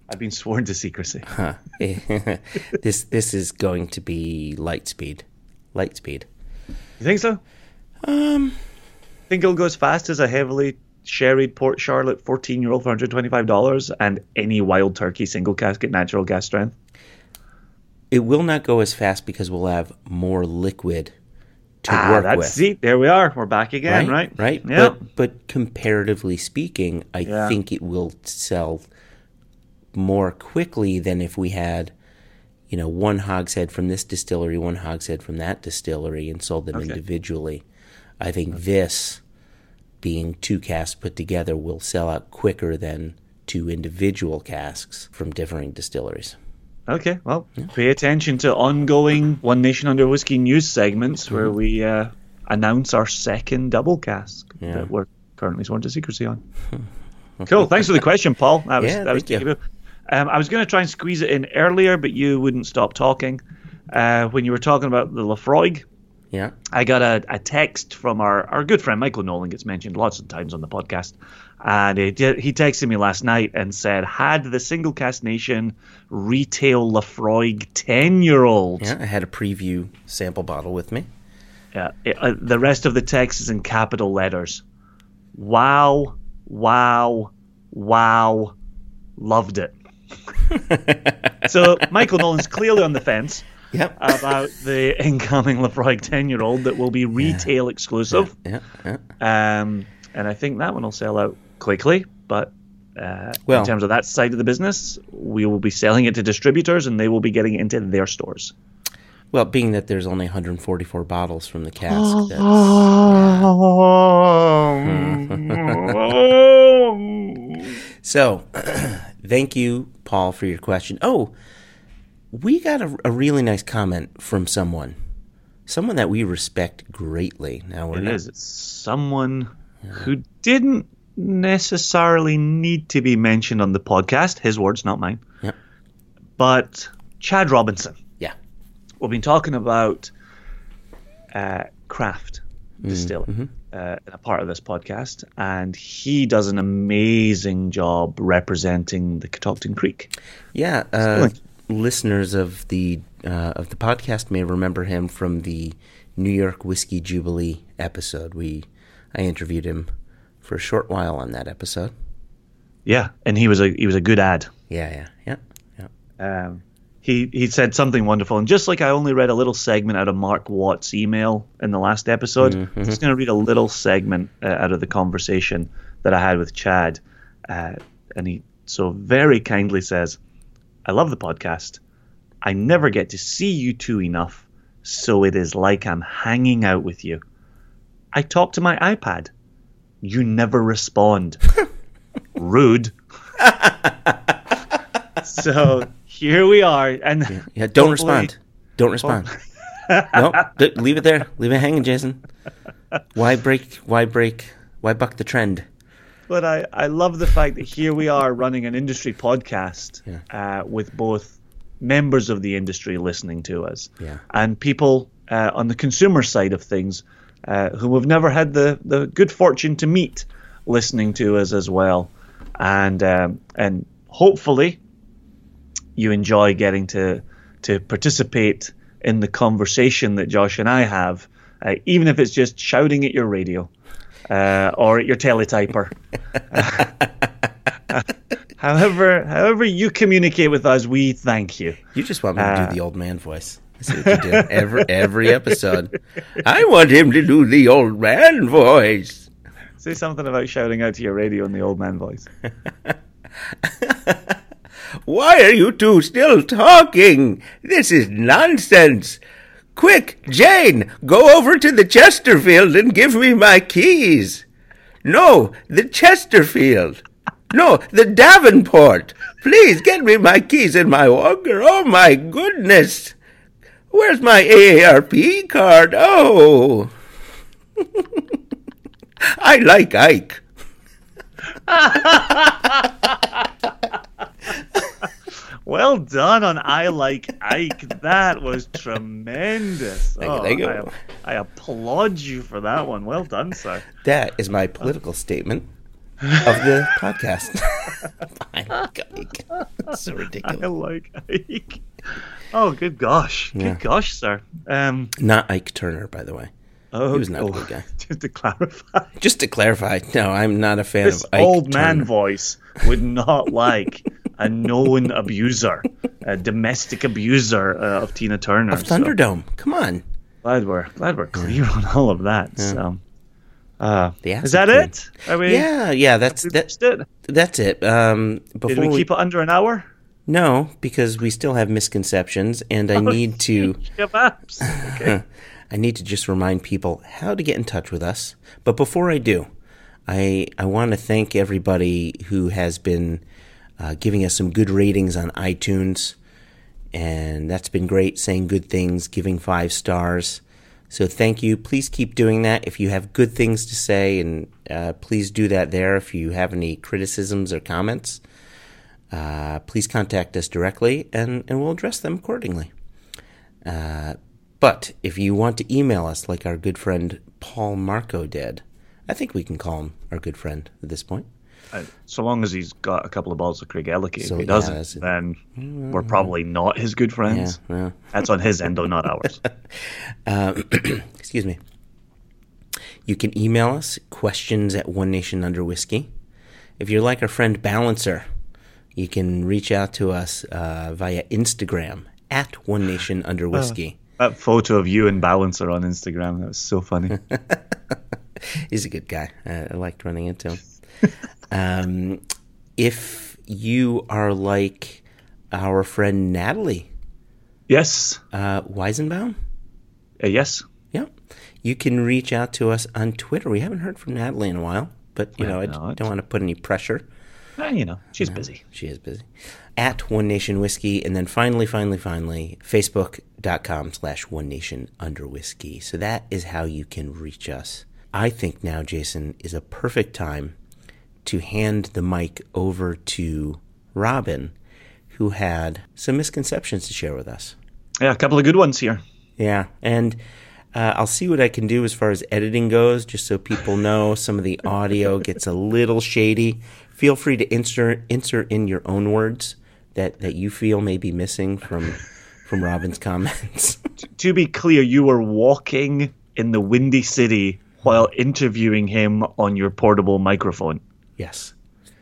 I've been sworn to secrecy. huh. this this is going to be light speed, light speed. You think so? Um, think it'll go as fast as a heavily sherried Port Charlotte 14 year old for $125 and any wild turkey single casket natural gas strength? it will not go as fast because we'll have more liquid to Ah, work that's with. see, there we are. We're back again, right? Right. Yeah. But but comparatively speaking, I Yeah. think it will sell more quickly than if we had, you know, one hogshead from this distillery, one hogshead from that distillery, and sold them Okay. individually. I think this, being two casks put together, will sell out quicker than two individual casks from differing distilleries. Okay, well, pay attention to ongoing One Nation Under Whiskey news segments where Mm-hmm. we uh, announce our second double cask Yeah. that we're currently sworn to secrecy on. cool. Thanks for the question, Paul. That was, Yeah, that was you. Um, I was going to try and squeeze it in earlier, but you wouldn't stop talking. Uh, when you were talking about the Laphroaig, Yeah. I got a, a text from our, our good friend Michael Nolan, gets mentioned lots of times on the podcast. And he, he texted me last night and said, Had the Single Cask Nation retail Laphroaig 10 year old. Yeah. I had a preview sample bottle with me. Yeah, it- uh, the rest of the text is in capital letters. Wow, wow, wow. Loved it. So Michael Nolan's clearly on the fence Yep. about the incoming Laphroaig 10 year old that will be retail exclusive. yeah. Yeah. Um, and I think that one will sell out quickly. But uh, Well- in terms of that side of the business, we will be selling it to distributors and they will be getting it into their stores. Well, being that there's only 144 bottles from the cask, that's, so thank you, Paul, for your question. Oh, we got a, a really nice comment from someone, someone that we respect greatly. Now we're It not, is. It's someone who didn't necessarily need to be mentioned on the podcast. His words, not mine. Yeah. But Chad Robinson. Yeah. We've been talking about uh, craft distilling uh, in a part of this podcast, and he does an amazing job representing the Catoctin Creek. Yeah, uh, listeners of the uh, of the podcast may remember him from the New York Whiskey Jubilee episode. We I interviewed him for a short while on that episode. Yeah, and he was a he was a good ad. Yeah, yeah, yeah, yeah. um, he he said something wonderful, and just like I only read a little segment out of Mark Watt's email in the last episode, I'm just going to read a little segment uh, out of the conversation that I had with Chad, uh, and he so very kindly says, "I love the podcast. I never get to see you two enough, so it is like I'm hanging out with you. I talk to my iPad. You never respond. Rude." so here we are, and Yeah, don't hopefully- respond. Don't respond. no, d- leave it there. Leave it hanging, Jason. Why break? Why break? Why buck the trend? But I, I love the fact that here we are running an industry podcast uh, with both members of the industry listening to us Yeah. and people uh, on the consumer side of things uh, who we've never had the, the good fortune to meet listening to us as well. And um, and hopefully you enjoy getting to to participate in the conversation that Josh and I have, uh, even if it's just shouting at your radio uh, or at your teletyper. however, however you communicate with us, we thank you. You just want me to Uh, do the old man voice. What you do every every episode. I want him to do the old man voice. Say something about shouting out to your radio in the old man voice. Why are you two still talking? This is nonsense. Quick, Jane, go over to the Chesterfield and give me my keys. No, the Chesterfield. No, the Davenport. Please get me my keys and my walker. Oh my goodness. Where's my AARP card? Oh. I like Ike. Well done on I Like Ike. That was tremendous. Oh, thank you. I, I applaud you for that one. Well done, sir. That is my political statement of the podcast. I like Ike. It's so ridiculous. I like Ike. Oh, good gosh. Good Yeah. gosh, sir. Um, Not Ike Turner, by the way. oh, He was not a oh, good guy. Just to clarify, Just to clarify, no, I'm not a fan this of Ike old man Turner. voice would not like a known abuser, a domestic abuser uh, of Tina Turner. of so Thunderdome. Come on. glad we're glad we're clear on all of that. So, uh, is that it? Are we? Yeah, yeah, that's we that, reached it? that's it. Um, before Did we keep it under an hour? no, because we still have misconceptions, and I need to. Okay. I need to just remind people how to get in touch with us. But before I do, I I want to thank everybody who has been uh, giving us some good ratings on iTunes, and that's been great. Saying good things, giving five stars. So thank you. Please keep doing that. If you have good things to say, and uh, please do that there. If you have any criticisms or comments, uh, please contact us directly, and, and we'll address them accordingly. Uh, but if you want to email us like our good friend Paul Marco did, I think we can call him our good friend at this point. Uh, so long as he's got a couple of balls of Craigellachie. So, if he yeah, doesn't, then we're probably not his good friends. yeah. That's on his end, though, not ours. Uh, excuse me. You can email us questions at One Nation Under Whiskey. If you're like our friend Balancer, you can reach out to us uh, via Instagram at One Nation Under Whiskey. that photo of you and Balancer on Instagram, that was so funny. He's a good guy. I, I liked running into him. um, if you are like our friend Natalie yes. uh, Weisenbaum, Uh, yes. yeah, you can reach out to us on Twitter. We haven't heard from Natalie in a while, but you know I Well, don't want to put any pressure. Eh, you know, she's busy. She is busy. At One Nation Whiskey, and then finally, finally, finally, Facebook.com slash One Nation Under Whiskey. So that is how you can reach us. I think now, Jason, is a perfect time to hand the mic over to Robin, who had some misconceptions to share with us. Yeah, a couple of good ones here. Yeah, and uh, I'll see what I can do as far as editing goes, just so people know some of the audio gets a little shady. Feel free to insert insert in your own words that, that you feel may be missing from from Robin's comments. To be clear, you were walking in the Windy City while interviewing him on your portable microphone. Yes.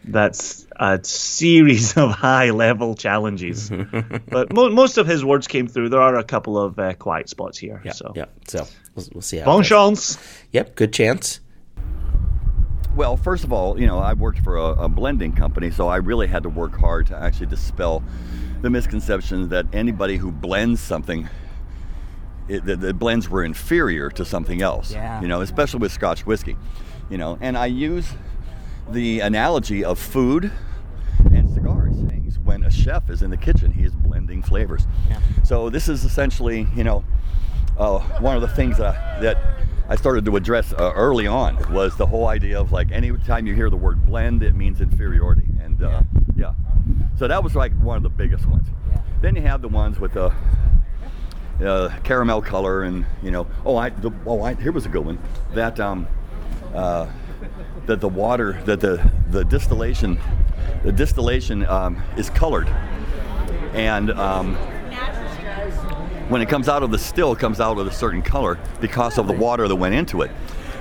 That's a series of high level challenges. but mo- most of his words came through. There are a couple of uh, quiet spots here. Yeah. so. Yeah. So we'll, we'll see how. Bon chance. Yep. Good chance. Well, first of all, you know, I worked for a, a blending company, so I really had to work hard to actually dispel the misconception that anybody who blends something, it, the, the blends were inferior to something else. Yeah. You know, especially with Scotch whiskey. You know, and I use the analogy of food and cigars. Things. When a chef is in the kitchen, he is blending flavors. Yeah. So this is essentially, you know, uh, one of the things that, that I started to address uh, early on was the whole idea of like anytime you hear the word blend, it means inferiority, and uh, yeah. So that was like one of the biggest ones. Yeah. Then you have the ones with the uh, caramel color, and you know, oh, I, the, oh, I, here was a good one. That um, uh, that the water, that the the distillation, the distillation um, is colored, and um, when it comes out of the still, comes out with a certain color because of the water that went into it.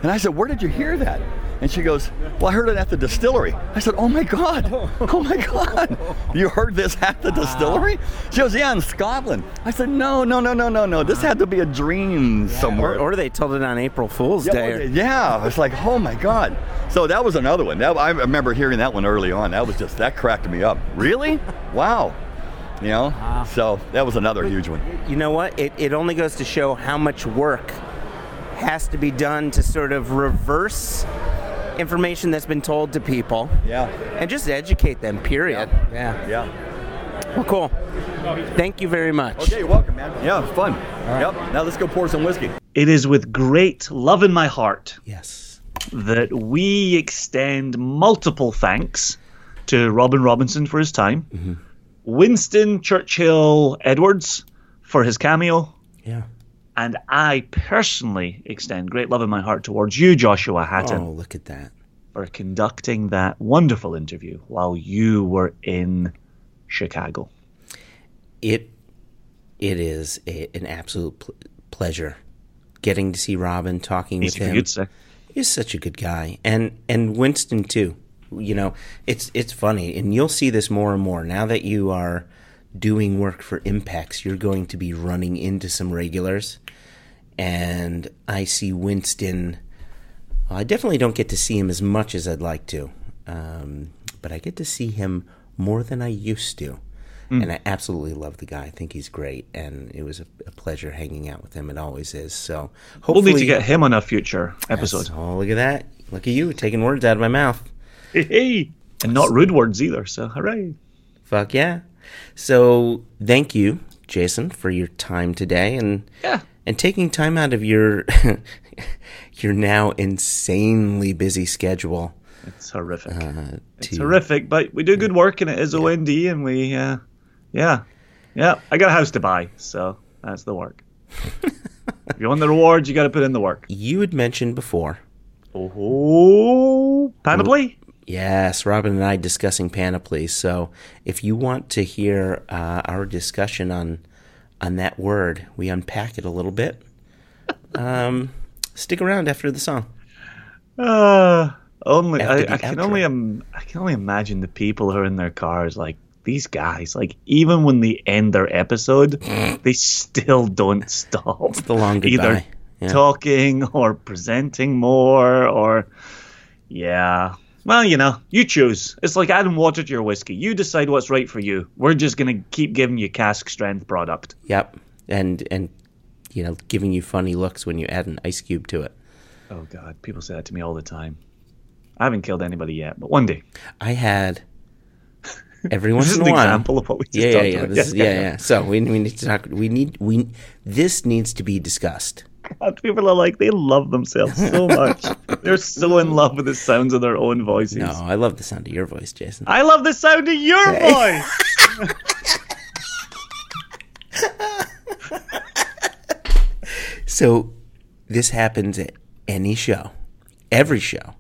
And I said, Where did you hear that? And she goes, Well, I heard it at the distillery. I said, Oh my God. Oh my God. You heard this at the distillery? She goes, Yeah, in Scotland. I said, No, no, no, no, no, no. This had to be a dream somewhere. Or, or they told it on April Fool's yeah, Day. yeah, it's like, oh my god. So that was another one. That, I remember hearing that one early on. That was just that cracked me up. Really? Wow. You know. So that was another huge one. You know what? It, it only goes to show how much work has to be done to sort of reverse information that's been told to people Yeah. and just educate them, period. Yeah. Yeah. Well, cool. Thank you very much. Okay, you're welcome, man. Yeah, it was fun. Yep. Now let's go pour some whiskey. It is with great love in my heart Yes. that we extend multiple thanks to Robin Robinson for his time, mm-hmm. Winston Churchill Edwards for his cameo, Yeah. And I personally extend great love in my heart towards you, Joshua Hatton, Oh, look at that. for conducting that wonderful interview while you were in Chicago. It it is a, an absolute pl- pleasure getting to see Robin, talking Easy with him. you to. He's such a good guy, and and Winston too. You know, it's it's funny, and you'll see this more and more now that you are doing work for Impex. You're going to be running into some regulars, and I see Winston. I definitely don't get to see him as much as I'd like to, um, but I get to see him more than I used to. And I absolutely love the guy. I think he's great, and it was a, a pleasure hanging out with him. It always is. So We'll hopefully, need to get him on a future episode. Oh, look at that! Look at you taking words out of my mouth. Hey, and not rude words either. So hooray! Fuck yeah! So thank you, Jason, for your time today, and Yeah. and taking time out of your your now insanely busy schedule. It's horrific. Uh, it's horrific, but we do good work and it is OND and we, uh, yeah. Yeah, I got a house to buy, so that's the work. if you want the rewards, you got to put in the work. You had mentioned before, Oh, panoply? Yes, Robin and I discussing panoply. So if you want to hear uh, our discussion on on that word, we unpack it a little bit. Um, stick around after the song. Uh, only I, I can only Im- I can only imagine the people who are in their cars like these guys. Like even when they end their episode, they still don't stop. the long goodbye. Either Yeah. talking or presenting more or yeah. Well, you know, you choose. It's like adding water to your whiskey. You decide what's right for you. We're just gonna keep giving you cask strength product. Yep, and and you know, giving you funny looks when you add an ice cube to it. Oh God, people say that to me all the time. I haven't killed anybody yet, but one day. I had every This is in an example of what we just yeah, yeah, talked yeah, about. this is- Yeah, yeah, yeah. yeah. So we, we need to talk. We need we. This needs to be discussed. God, people are like they love themselves so much. They're so in love with the sounds of their own voices. No, I love the sound of your voice, Jason. I love the sound of your voice. So this happens at any show, every show.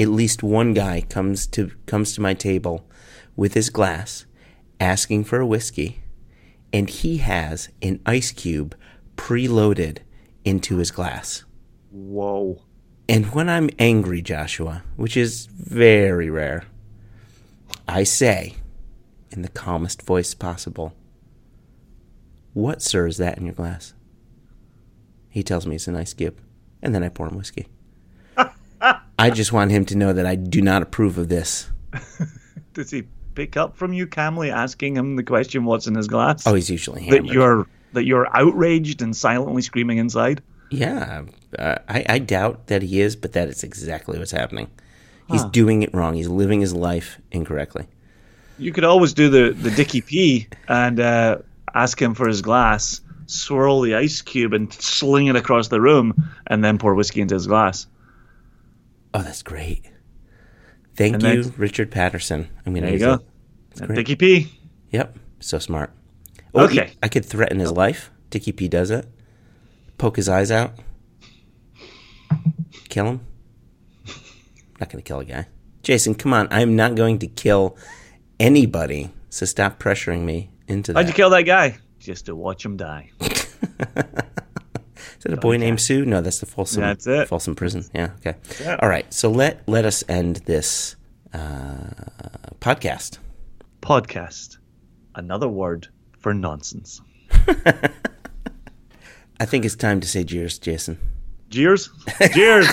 At least one guy comes to comes to my table with his glass, asking for a whiskey, and he has an ice cube preloaded into his glass. Whoa. And when I'm angry, Joshua, which is very rare, I say, in the calmest voice possible, What, sir, is that in your glass? He tells me it's an ice cube, and then I pour him whiskey. I just want him to know that I do not approve of this. Does he pick up from you calmly asking him the question what's in his glass? Oh, he's usually that you're that you're outraged and silently screaming inside? Yeah, uh, I, I doubt that he is, but that is exactly what's happening. He's doing it wrong. He's living his life incorrectly. You could always do the the Dickie P and uh, ask him for his glass, swirl the ice cube and sling it across the room, and then pour whiskey into his glass. Oh, that's great. Thank And you, then- Richard Paterson. I'm to There you go. it. That's great. Dickie P. Yep, so smart. Oh, Okay. I could threaten his life. Dickie P does it. Poke his eyes out. Kill him. I'm Not going to kill a guy. Jason, come on. I'm not going to kill anybody. So stop pressuring me into that. How'd you kill that guy? Just to watch him die. Is that a boy named Sue? No, that's the Folsom. That's it. Folsom Prison. Yeah. Okay. it. All right. So let let us end this uh, podcast. Podcast. Another word for nonsense. I think it's time to say cheers, Jason. Cheers. Cheers.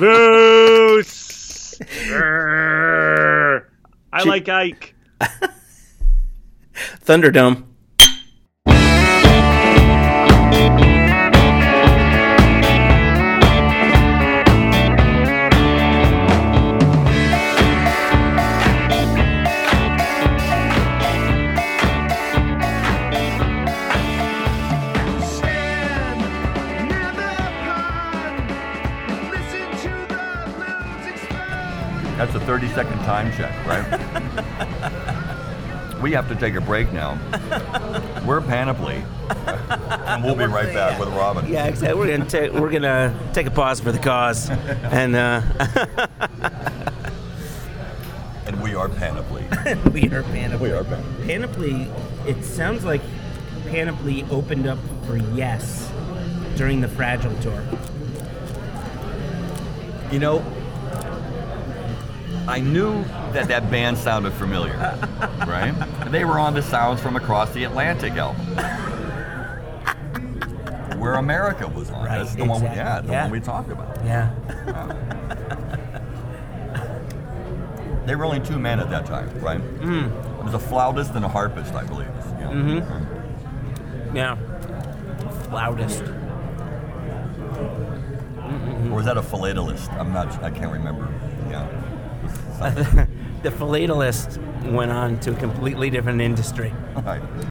Grrr. I like Ike. Thunderdome. Second time check, right? we have to take a break now. We're Panoply. and we'll be right back with Robin. Yeah, exactly. We're gonna take we're gonna take a pause for the cause, and uh, And we are Panoply. we are Panoply. we are Panoply. Panoply. It sounds like Panoply opened up for Yes during the Fragile tour. You know, I knew that that band sounded familiar, right? They were on the Sounds from Across the Atlantic album. Where America was on. Right, That's the one, we, exactly. yeah, the Yeah. one we talked about. Yeah. They were only two men at that time, right? Mm. It was a flautist and a harpist, I believe. You know? Mm-hmm. Yeah. Loudest. Or was that a philatelist? I'm not. I can't remember. Yeah. The philatelist went on to a completely different industry. Right.